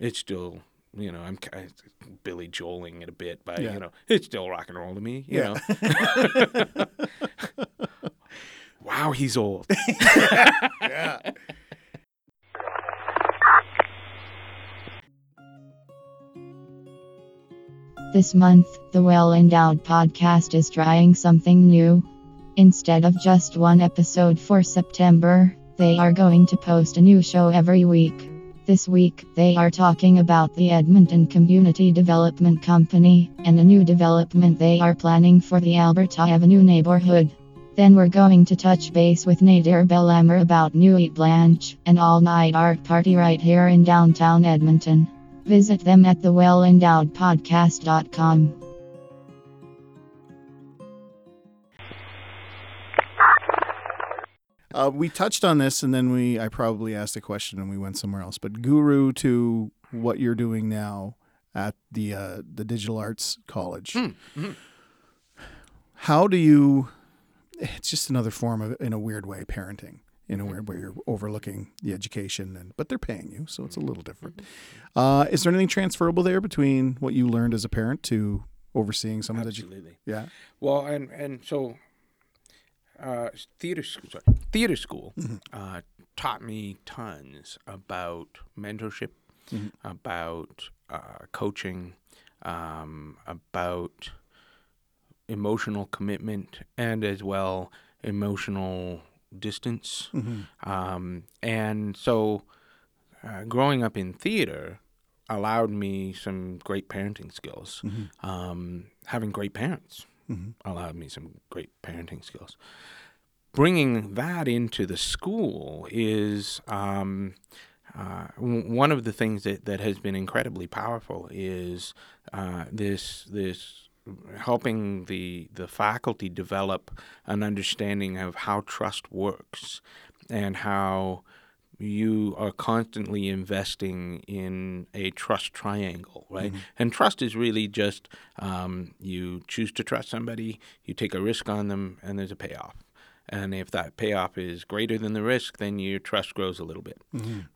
it's still, you know, I'm kind of Billy Joeling it a bit, but Yeah. you know, it's still rock and roll to me. You Yeah. know. wow, he's old. Yeah. This month, the Well Endowed podcast is trying something new. Instead of just one episode for September, they are going to post a new show every week. This week, they are talking about the Edmonton Community Development Company and a new development they are planning for the Alberta Avenue neighborhood. Then we're going to touch base with Nadir Bellamer about Nuit Blanche, an all night art party right here in downtown Edmonton. Visit them at thewellendowedpodcast.com. Uh, we touched on this, and then we I probably asked a question, and we went somewhere else. But guru to what you're doing now at the uh, the Digital Arts College. How do you? It's just another form of, in a weird way, parenting. In a weird way, you're overlooking the education, and but they're paying you, so it's a little different. Uh, is there anything transferable there between what you learned as a parent to overseeing some someone's education? Absolutely. Yeah. Well, and and so uh, theater school, sorry, theater school uh, taught me tons about mentorship, about uh, coaching, um, about emotional commitment, and as well emotional distance. Um, and so, uh, growing up in theater allowed me some great parenting skills. Um, having great parents allowed me some great parenting skills. Bringing that into the school is um, uh, one of the things that, that has been incredibly powerful is uh, this this helping the the faculty develop an understanding of how trust works and how you are constantly investing in a trust triangle, right? And trust is really just um, you choose to trust somebody, you take a risk on them, and there's a payoff. And if that payoff is greater than the risk, then your trust grows a little bit,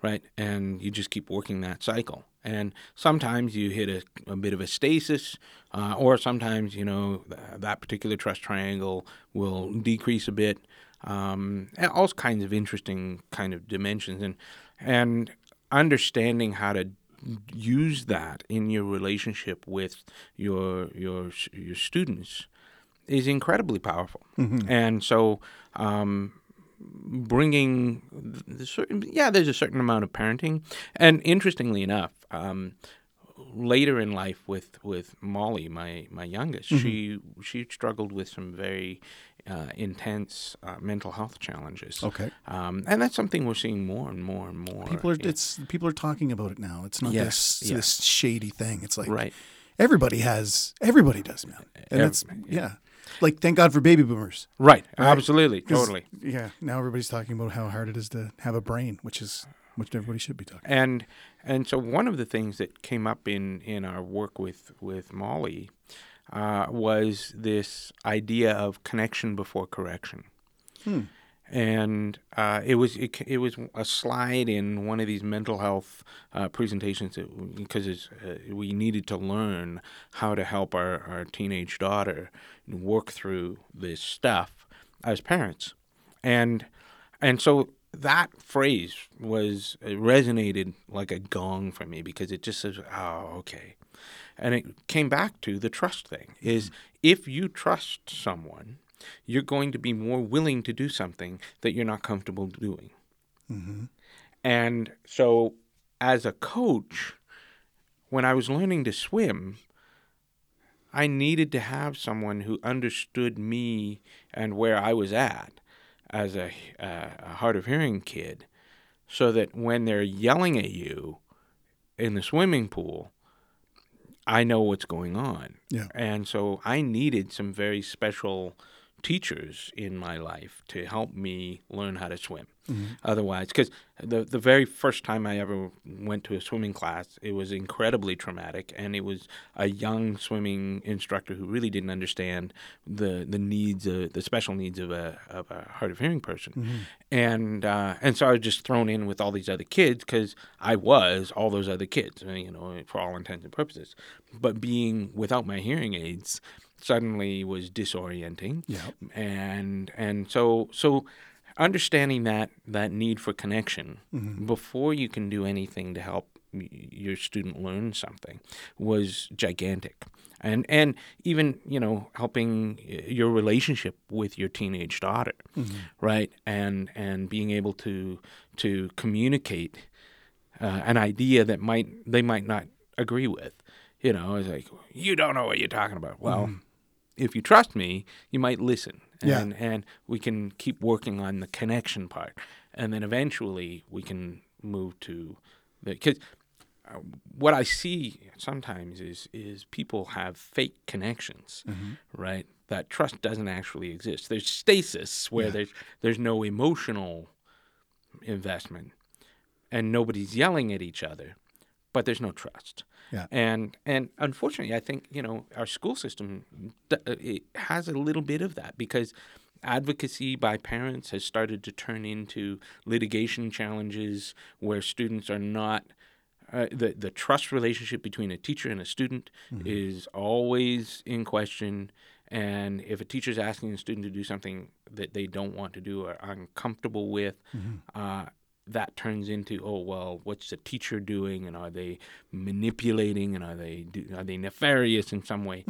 right? And you just keep working that cycle. And sometimes you hit a, a bit of a stasis, uh, or sometimes you know th- that particular trust triangle will decrease a bit. Um, all kinds of interesting kind of dimensions, and and understanding how to use that in your relationship with your your your students is incredibly powerful. And so, um, bringing the certain yeah, there's a certain amount of parenting, and interestingly enough, um, later in life with with Molly, my my youngest, she she struggled with some very uh, intense uh, mental health challenges. Okay. Um, and that's something we're seeing more and more and more. People are in- it's people are talking about it now. It's not Yeah, this yeah. this shady thing. It's like right. everybody has everybody does, man. And Ev- it's yeah. Like, thank God for baby boomers. Right. absolutely, Totally. Yeah. Now everybody's talking about how hard it is to have a brain, which is which everybody should be talking. and and so one of the things that came up in in our work with with Molly uh, was this idea of connection before correction. And uh, it was it, it was a slide in one of these mental health uh, presentations because uh, we needed to learn how to help our, our teenage daughter work through this stuff as parents, and and so that phrase was it resonated like a gong for me because it just says, "Oh, okay," and it came back to the trust thing. Is mm-hmm. if you trust someone, you're going to be more willing to do something that you're not comfortable doing. Mm-hmm. And so, as a coach, when I was learning to swim, I needed to have someone who understood me and where I was at as a, uh, a hard of hearing kid, so that when they're yelling at you in the swimming pool, I know what's going on. Yeah. And so I needed some very special teachers in my life to help me learn how to swim. Otherwise, because the the very first time I ever went to a swimming class, it was incredibly traumatic, and it was a young swimming instructor who really didn't understand the the needs, of, the special needs of a of a hard of hearing person, and uh, and so I was just thrown in with all these other kids because I was all those other kids, you know, for all intents and purposes. But being without my hearing aids suddenly was disorienting. Yeah. and and so so understanding that that need for connection mm-hmm. before you can do anything to help your student learn something was gigantic. And and even you know helping uh, your relationship with your teenage daughter mm-hmm. right? And and being able to to communicate uh, an idea that might they might not agree with you know it's like you don't know what you're talking about. Well mm-hmm. If you trust me, you might listen, Yeah. and and we can keep working on the connection part, and then eventually we can move to the because uh, what I see sometimes is is people have fake connections, mm-hmm. right? That trust doesn't actually exist. There's stasis where there's there's no emotional investment, and nobody's yelling at each other, but there's no trust. Yeah. And and unfortunately, I think you know our school system uh, it has a little bit of that because advocacy by parents has started to turn into litigation challenges where students are not. Uh, the the trust relationship between a teacher and a student is always in question, and if a teacher is asking a student to do something that they don't want to do or are uncomfortable with, uh, that turns into oh well what's the teacher doing and are they manipulating and are they do, are they nefarious in some way?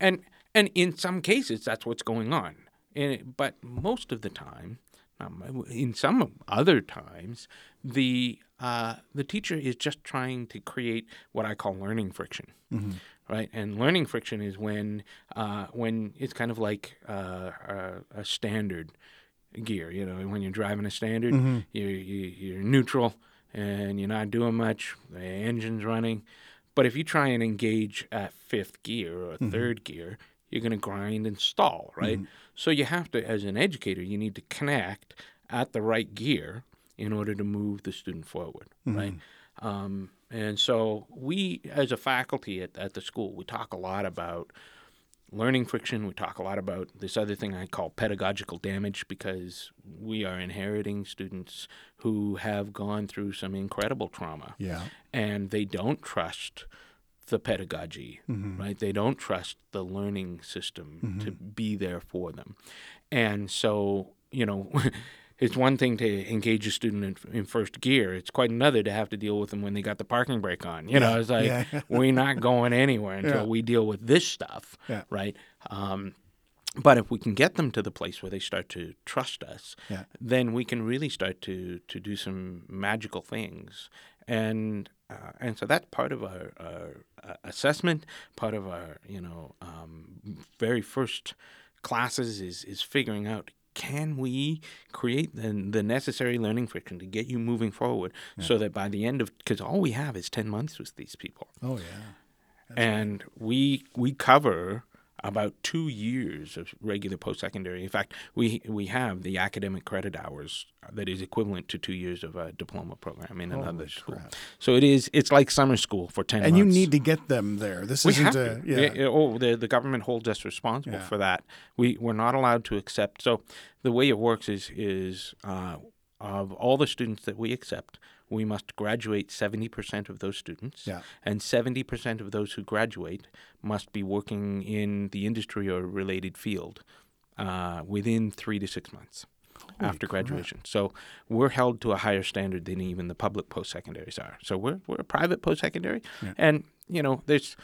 And and in some cases that's what's going on. And, but most of the time um, in some other times the uh, the teacher is just trying to create what I call learning friction right? And learning friction is when uh, when it's kind of like uh, a, a standard gear. You know, when you're driving a standard, mm-hmm. you're, you, you're neutral and you're not doing much. The engine's running, but if you try and engage at fifth gear or mm-hmm. 3rd gear, you're going to grind and stall, right? Mm-hmm. So you have to, as an educator, you need to connect at the right gear in order to move the student forward, right? Um, and so we, as a faculty at, at the school, we talk a lot about learning friction. We talk a lot about this other thing I call pedagogical damage because we are inheriting students who have gone through some incredible trauma Yeah. and they don't trust the pedagogy, mm-hmm. right? They don't trust the learning system mm-hmm. to be there for them. And so, you know, it's one thing to engage a student in, in first gear. It's quite another to have to deal with them when they got the parking brake on. You know, it's like yeah. we're not going anywhere until Yeah. we deal with this stuff, Yeah. right? Um, but if we can get them to the place where they start to trust us, Yeah. then we can really start to to do some magical things. And uh, and so that's part of our, our uh, assessment. Part of our you know um, very first classes is is figuring out can we create the, the necessary learning friction to get you moving forward so that by the end of because all we have is 10 months with these people Oh yeah. and we we cover about two years of regular post secondary. In fact, we we have the academic credit hours that is equivalent to two years of a diploma program in another school. So it is it's like summer school for ten And you need to get them there. This We isn't a. Yeah, Oh, the the government holds us responsible Yeah. for that. We we're not allowed to accept. So the way it works is is uh, of all the students that we accept, we must graduate seventy percent of those students, Yeah. and seventy percent of those who graduate must be working in the industry or related field uh, within three to six months. after graduation, so we're held to a higher standard than even the public post secondaries are. So we're we're a private post secondary, and you know there's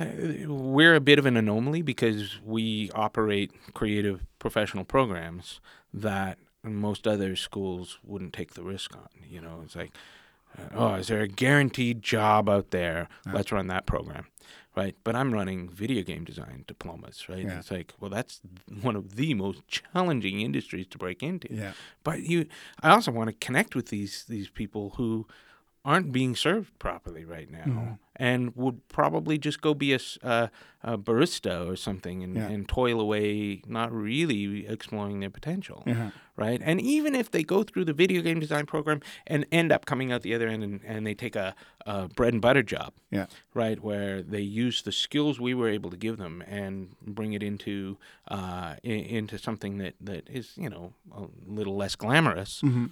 we're a bit of an anomaly because we operate creative professional programs that most other schools wouldn't take the risk on. You know, it's like, uh, oh, is there a guaranteed job out there? Let's run that program, right? But I'm running video game design diplomas, right? Yeah. It's like, well, that's one of the most challenging industries to break into. Yeah. But you, I also want to connect with these these people who aren't being served properly right now, Mm-hmm. And would probably just go be a barista or something and, Yeah. and toil away, not really exploring their potential, Yeah. right? And even if they go through the video game design program and end up coming out the other end and, and they take a, a bread and butter job, Yeah. right, where they use the skills we were able to give them and bring it into uh, i- into something that, that is you know a little less glamorous. Mm-hmm.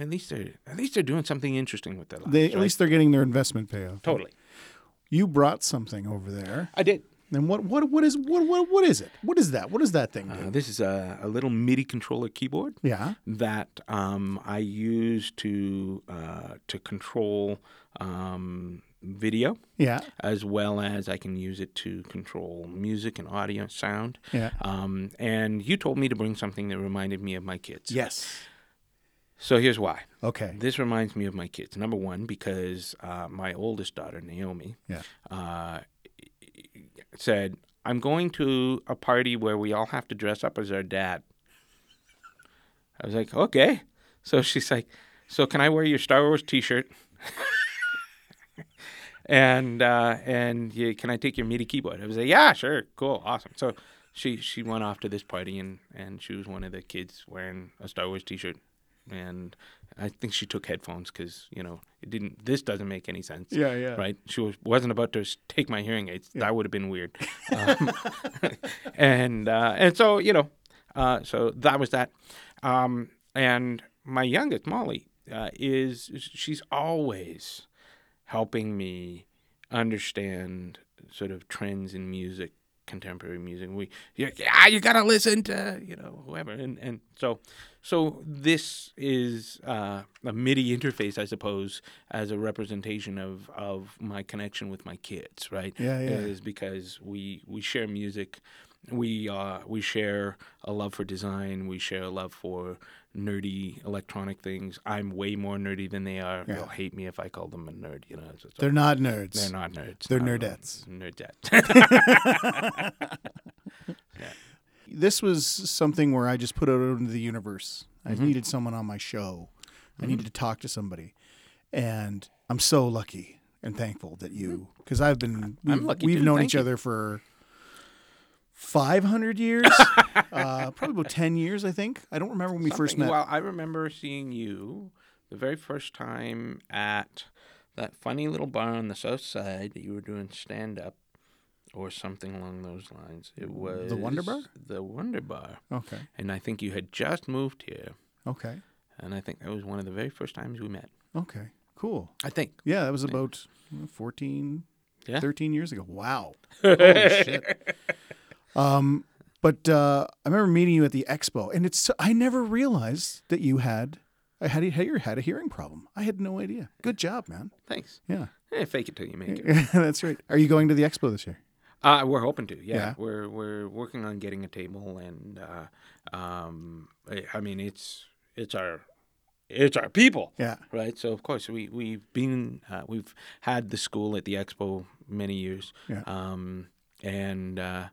At least they're at least they're doing something interesting with their lives. They, at right? least they're getting their investment payoff. totally. You brought something over there. I did. And what what what is what what what is it? What is that? What does that thing do? Uh, this is a, a little MIDI controller keyboard yeah. that um, I use to uh, to control um, video. Yeah. as well as I can use it to control music and audio sound. Yeah. Um, and you told me to bring something that reminded me of my kids. Yes. So here's why. Okay. This reminds me of my kids. Number one, because uh, my oldest daughter, Naomi, Yeah. uh, said, I'm going to a party where we all have to dress up as our dad. I was like, okay. So she's like, so can I wear your Star Wars T-shirt? and uh, and you, can I take your MIDI keyboard? I was like, yeah, sure, cool, awesome. So she she went off to this party and and she was one of the kids wearing a Star Wars T-shirt, and I think she took headphones because you know it didn't. This doesn't make any sense. Yeah, yeah. Right. She was wasn't about to take my hearing aids. That would have been weird. Um, and uh, and so you know, uh, so that was that. Um, and my youngest Molly uh, is she's always helping me understand sort of trends in music, contemporary music. We yeah, yeah you gotta listen to you know whoever, and and so so this is uh, a MIDI interface, I suppose, as a representation of of my connection with my kids, right? Yeah, yeah. Is because we we share music. We uh, we share a love for design. We share a love for nerdy electronic things. I'm way more nerdy than they are. They'll hate me if I call them a nerd. You know, They're not nerds. they're not nerds. They're Um, nerdettes. Nerdettes. This was something where I just put it out into the universe. I Mm-hmm. needed someone on my show. I needed to talk to somebody, and I'm so lucky and thankful that you, because I've been we've, lucky we've known thank each you. other for 500 years, uh, probably about 10 years, I think. I don't remember when we first met. Well, I remember seeing you the very first time at that funny little bar on the south side that you were doing stand up or something along those lines. It was The Wonder Bar? The Wonder Bar. Okay, And I think you had just moved here. okay, And I think that was one of the very first times we met. okay, cool. I think. Yeah, that was about uh, 14, Yeah. 13 years ago. Wow. Holy shit. Um, but uh, I remember meeting you at the expo, and it's I never realized that you had I had had, you had a hearing problem. I had no idea. Good job, man. Thanks. Yeah, Eh, fake it till you make it. that's right. Are you going to the expo this year? Uh, we're hoping to. Yeah. Yeah. we're we're working on getting a table, and uh, um, I, I mean it's it's our it's our people. Yeah. Right. So of course we we've been uh, we've had the school at the expo many years. Yeah. Um, and uh,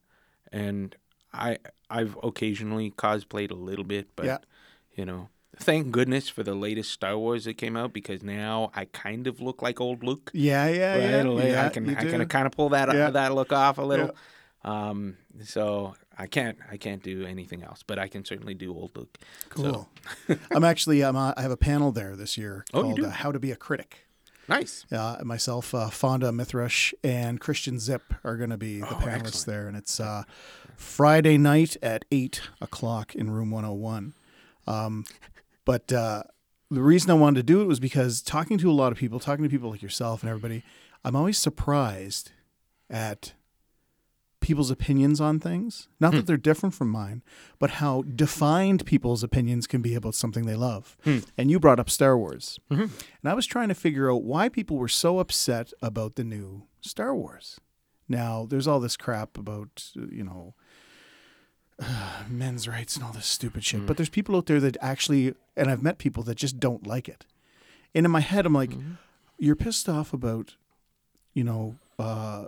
and I I've occasionally cosplayed a little bit, but Yeah. you know. Thank goodness for the latest Star Wars that came out because now I kind of look like old Luke Yeah, yeah, right? yeah. Like, yeah I can I can kind of pull that Yeah. that look off a little. Um, so I can't I can't do anything else, but I can certainly do old Luke. Cool. I'm actually um, I have a panel there this year Oh, called uh, "How to Be a Critic." Nice. Uh, myself, uh, Fawnda Mithrush, and Christian Zip are going to be the Oh, panelists excellent. there, and it's uh, Friday night at eight o'clock in room 101. Um, but uh, the reason I wanted to do it was because talking to a lot of people, talking to people like yourself and everybody, I'm always surprised at people's opinions on things. Not that hmm. they're different from mine, but how defined people's opinions can be about something they love. Hmm. And you brought up Star Wars. Mm-hmm. And I was trying to figure out why people were so upset about the new Star Wars. Now, there's all this crap about, uh, you know, men's rights and all this stupid shit. Hmm. But there's people out there that actually, and I've met people that just don't like it. And in my head, I'm like, mm-hmm. you're pissed off about, you know, uh,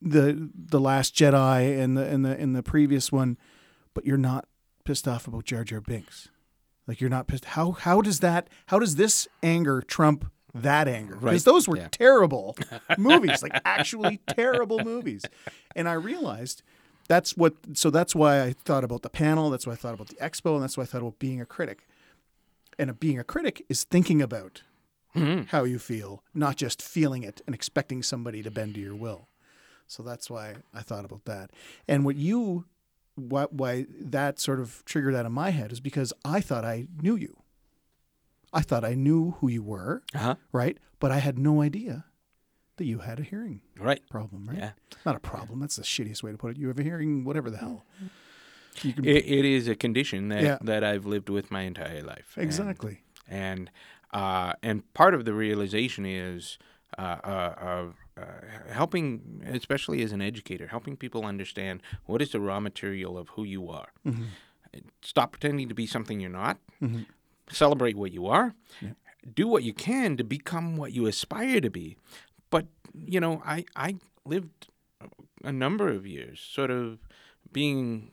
the the Last Jedi and the and the and the previous one, but you're not pissed off about Jar Jar Binks. Like you're not pissed. How how does that? How does this anger trump that anger? Because Right. those were Yeah. terrible movies, like actually terrible movies. And I realized that's what. So that's why I thought about the panel. That's why I thought about the expo, and that's why I thought about being a critic. And a, being a critic is thinking about how you feel, not just feeling it and expecting somebody to bend to your will. So that's why I thought about that. And what you, why, why that sort of triggered that in my head is because I thought I knew you. I thought I knew who you were, Uh-huh. right? But I had no idea that you had a hearing Right. problem, right? Yeah. Not a problem. That's the shittiest way to put it. You have a hearing, whatever the hell. You can, It, it is a condition that, Yeah. that I've lived with my entire life. And- exactly. and uh, and part of the realization is uh, uh, of uh, helping, especially as an educator, helping people understand what is the raw material of who you are. Stop pretending to be something you're not. Celebrate what you are. Do what you can to become what you aspire to be. But you know, I I lived a number of years sort of being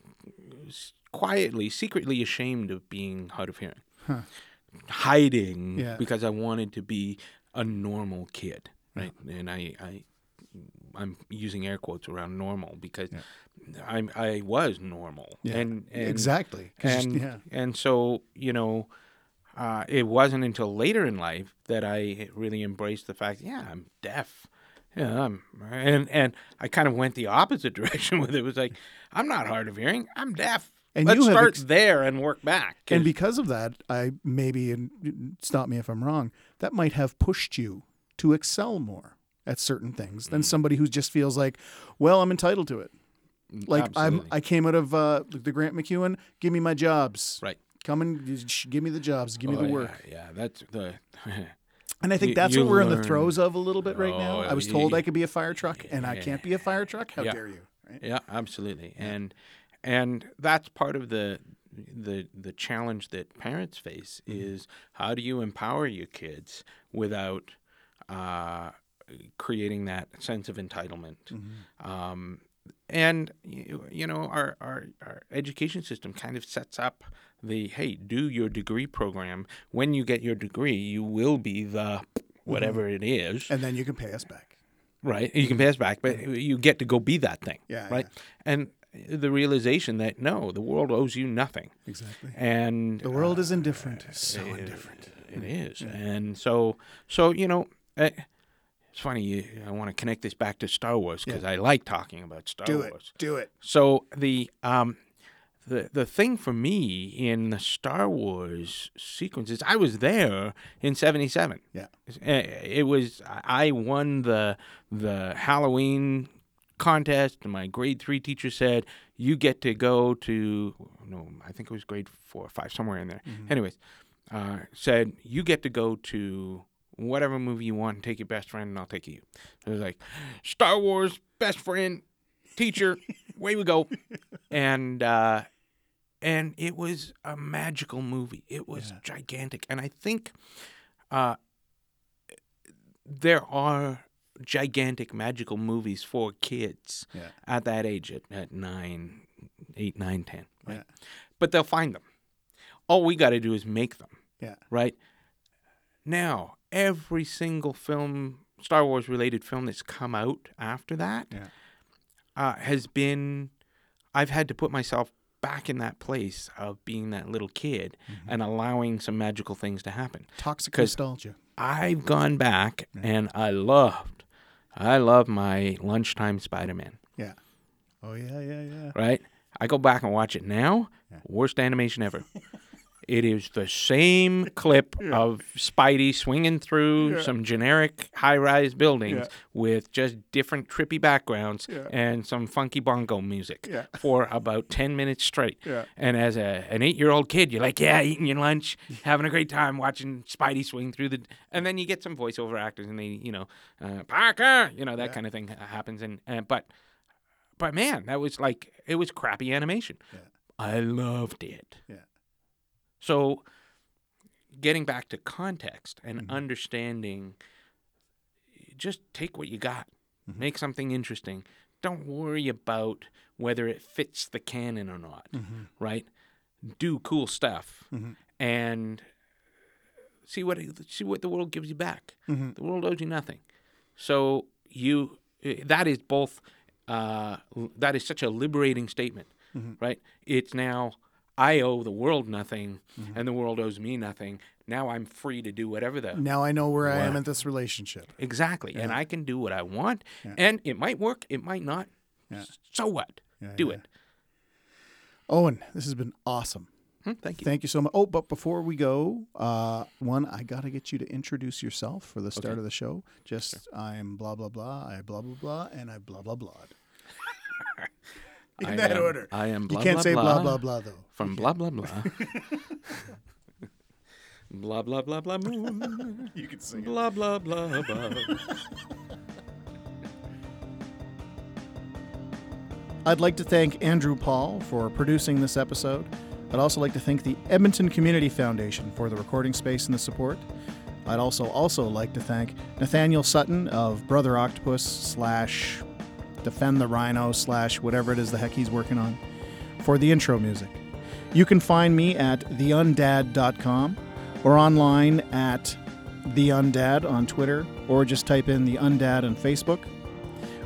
quietly, secretly ashamed of being hard of hearing hiding Yeah. because I wanted to be a normal kid, right? And I, I, I'm using air quotes around normal because I'm I was normal, Yeah. and, and exactly. and yeah. and so you know, uh, it wasn't until later in life that I really embraced the fact, yeah, I'm deaf. Yeah, I'm, and and I kind of went the opposite direction with it. It was like, I'm not hard of hearing. I'm deaf. And Let's you have start ex- there and work back. And because of that, I maybe and stop me if I'm wrong. That might have pushed you to excel more at certain things Mm. than somebody who just feels like, well, I'm entitled to it. Like I'm, I came out of uh, the Grant MacEwan. Give me my jobs. right. Come and give me the jobs. Give me Oh, the work. Yeah, that's the. And I think You- that's you what we're in the throes of a little bit right now. Oh, I was told I could be a fire truck, and I can't be a fire truck. How Yeah. dare you? Right? yeah, absolutely, and and that's part of the the the challenge that parents face Mm-hmm. is how do you empower your kids without uh, creating that sense of entitlement. Mm-hmm. Um, and you, you know our, our our education system kind of sets up the hey do your degree program when you get your degree you will be the whatever it is And then you can pay us back. right? You can pay us back, but you get to go be that thing, Yeah, right? And the realization that no, the world owes you nothing, Exactly. and The world is indifferent. So indifferent. it is, and so so you know. eh, it's funny. You, I want to connect this back to Star Wars because I like talking about Star Do it. Wars. Do it. So the um, the the thing for me in the Star Wars sequences, I was there in '77. Yeah. It was I won the the Halloween contest, and my grade three teacher said you get to go to no, I think it was grade four or five, somewhere in there. Anyways, uh, said you get to go to whatever movie you want and take your best friend, and I'll take you. It was like Star Wars best friend teacher, away we go, and. uh and it was a magical movie. It was gigantic, and I think uh, there are gigantic magical movies for kids Yeah. at that age, at, at nine, eight, nine, ten. Right? Yeah. But they'll find them. All we got to do is make them. Yeah. Right. Now, every single film, Star Wars related film that's come out after that, Yeah. uh, has been I've had to put myself back in that place of being that little kid and allowing some magical things to happen. Toxic nostalgia. I've gone back and I loved, I love my lunchtime Spider Man, Yeah. Oh yeah, yeah, yeah. right? I go back and watch it now. Worst animation ever. it is the same clip of Spidey swinging through some generic high rise buildings Yeah. with just different trippy backgrounds Yeah. and some funky bongo music Yeah. for about 10 minutes straight. Yeah. And as a, an eight year old kid, you're like, yeah, eating your lunch, having a great time watching Spidey swing through the. And then you get some voiceover actors and they, you know, uh, Parker, you know, that kind of thing happens. And, and But, but man, that was like, it was crappy animation. I loved it. Yeah. So, getting back to context and mm-hmm. understanding, just take what you got, mm-hmm. make something interesting. Don't worry about whether it fits the canon or not, mm-hmm. right? Do cool stuff and see what see what the world gives you back. The world owes you nothing, so you eh, that is both uh, that is such a liberating statement, right? It's now I owe the world nothing, and the world owes me nothing. Now I'm free to do whatever the Now I know where I am in this relationship. exactly, and I can do what I want, and it might work, it might not. So what? do yeah. it. Owen, this has been awesome. Hmm, thank you. Thank you so much. Oh, but before we go, uh, one, I got to get you to introduce yourself for the start of the show. Just, I'm blah, blah, blah, I blah, blah, blah, and I blah, blah, blah. In I that am- order. I am blah you can't blah say blah, blah, blah, though. from blah blah blah. blah blah blah blah moon. You can sing Blah blah blah blah. I'd like to thank Andrew Paul for producing this episode. I'd also like to thank the Edmonton Community Foundation for the recording space and the support. I'd also also like to thank Nathaniel Sutton of Brother Octopus slash Defend the Rhino slash whatever it is the heck he's working on for the intro music. You can find me at theundad.com or online at theundad on Twitter, or just type in The Undad on Facebook.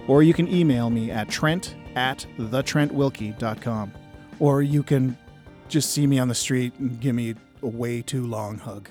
Or you can email me at trent at thetrentwilkie.com. Or you can just see me on the street and give me a way too long hug.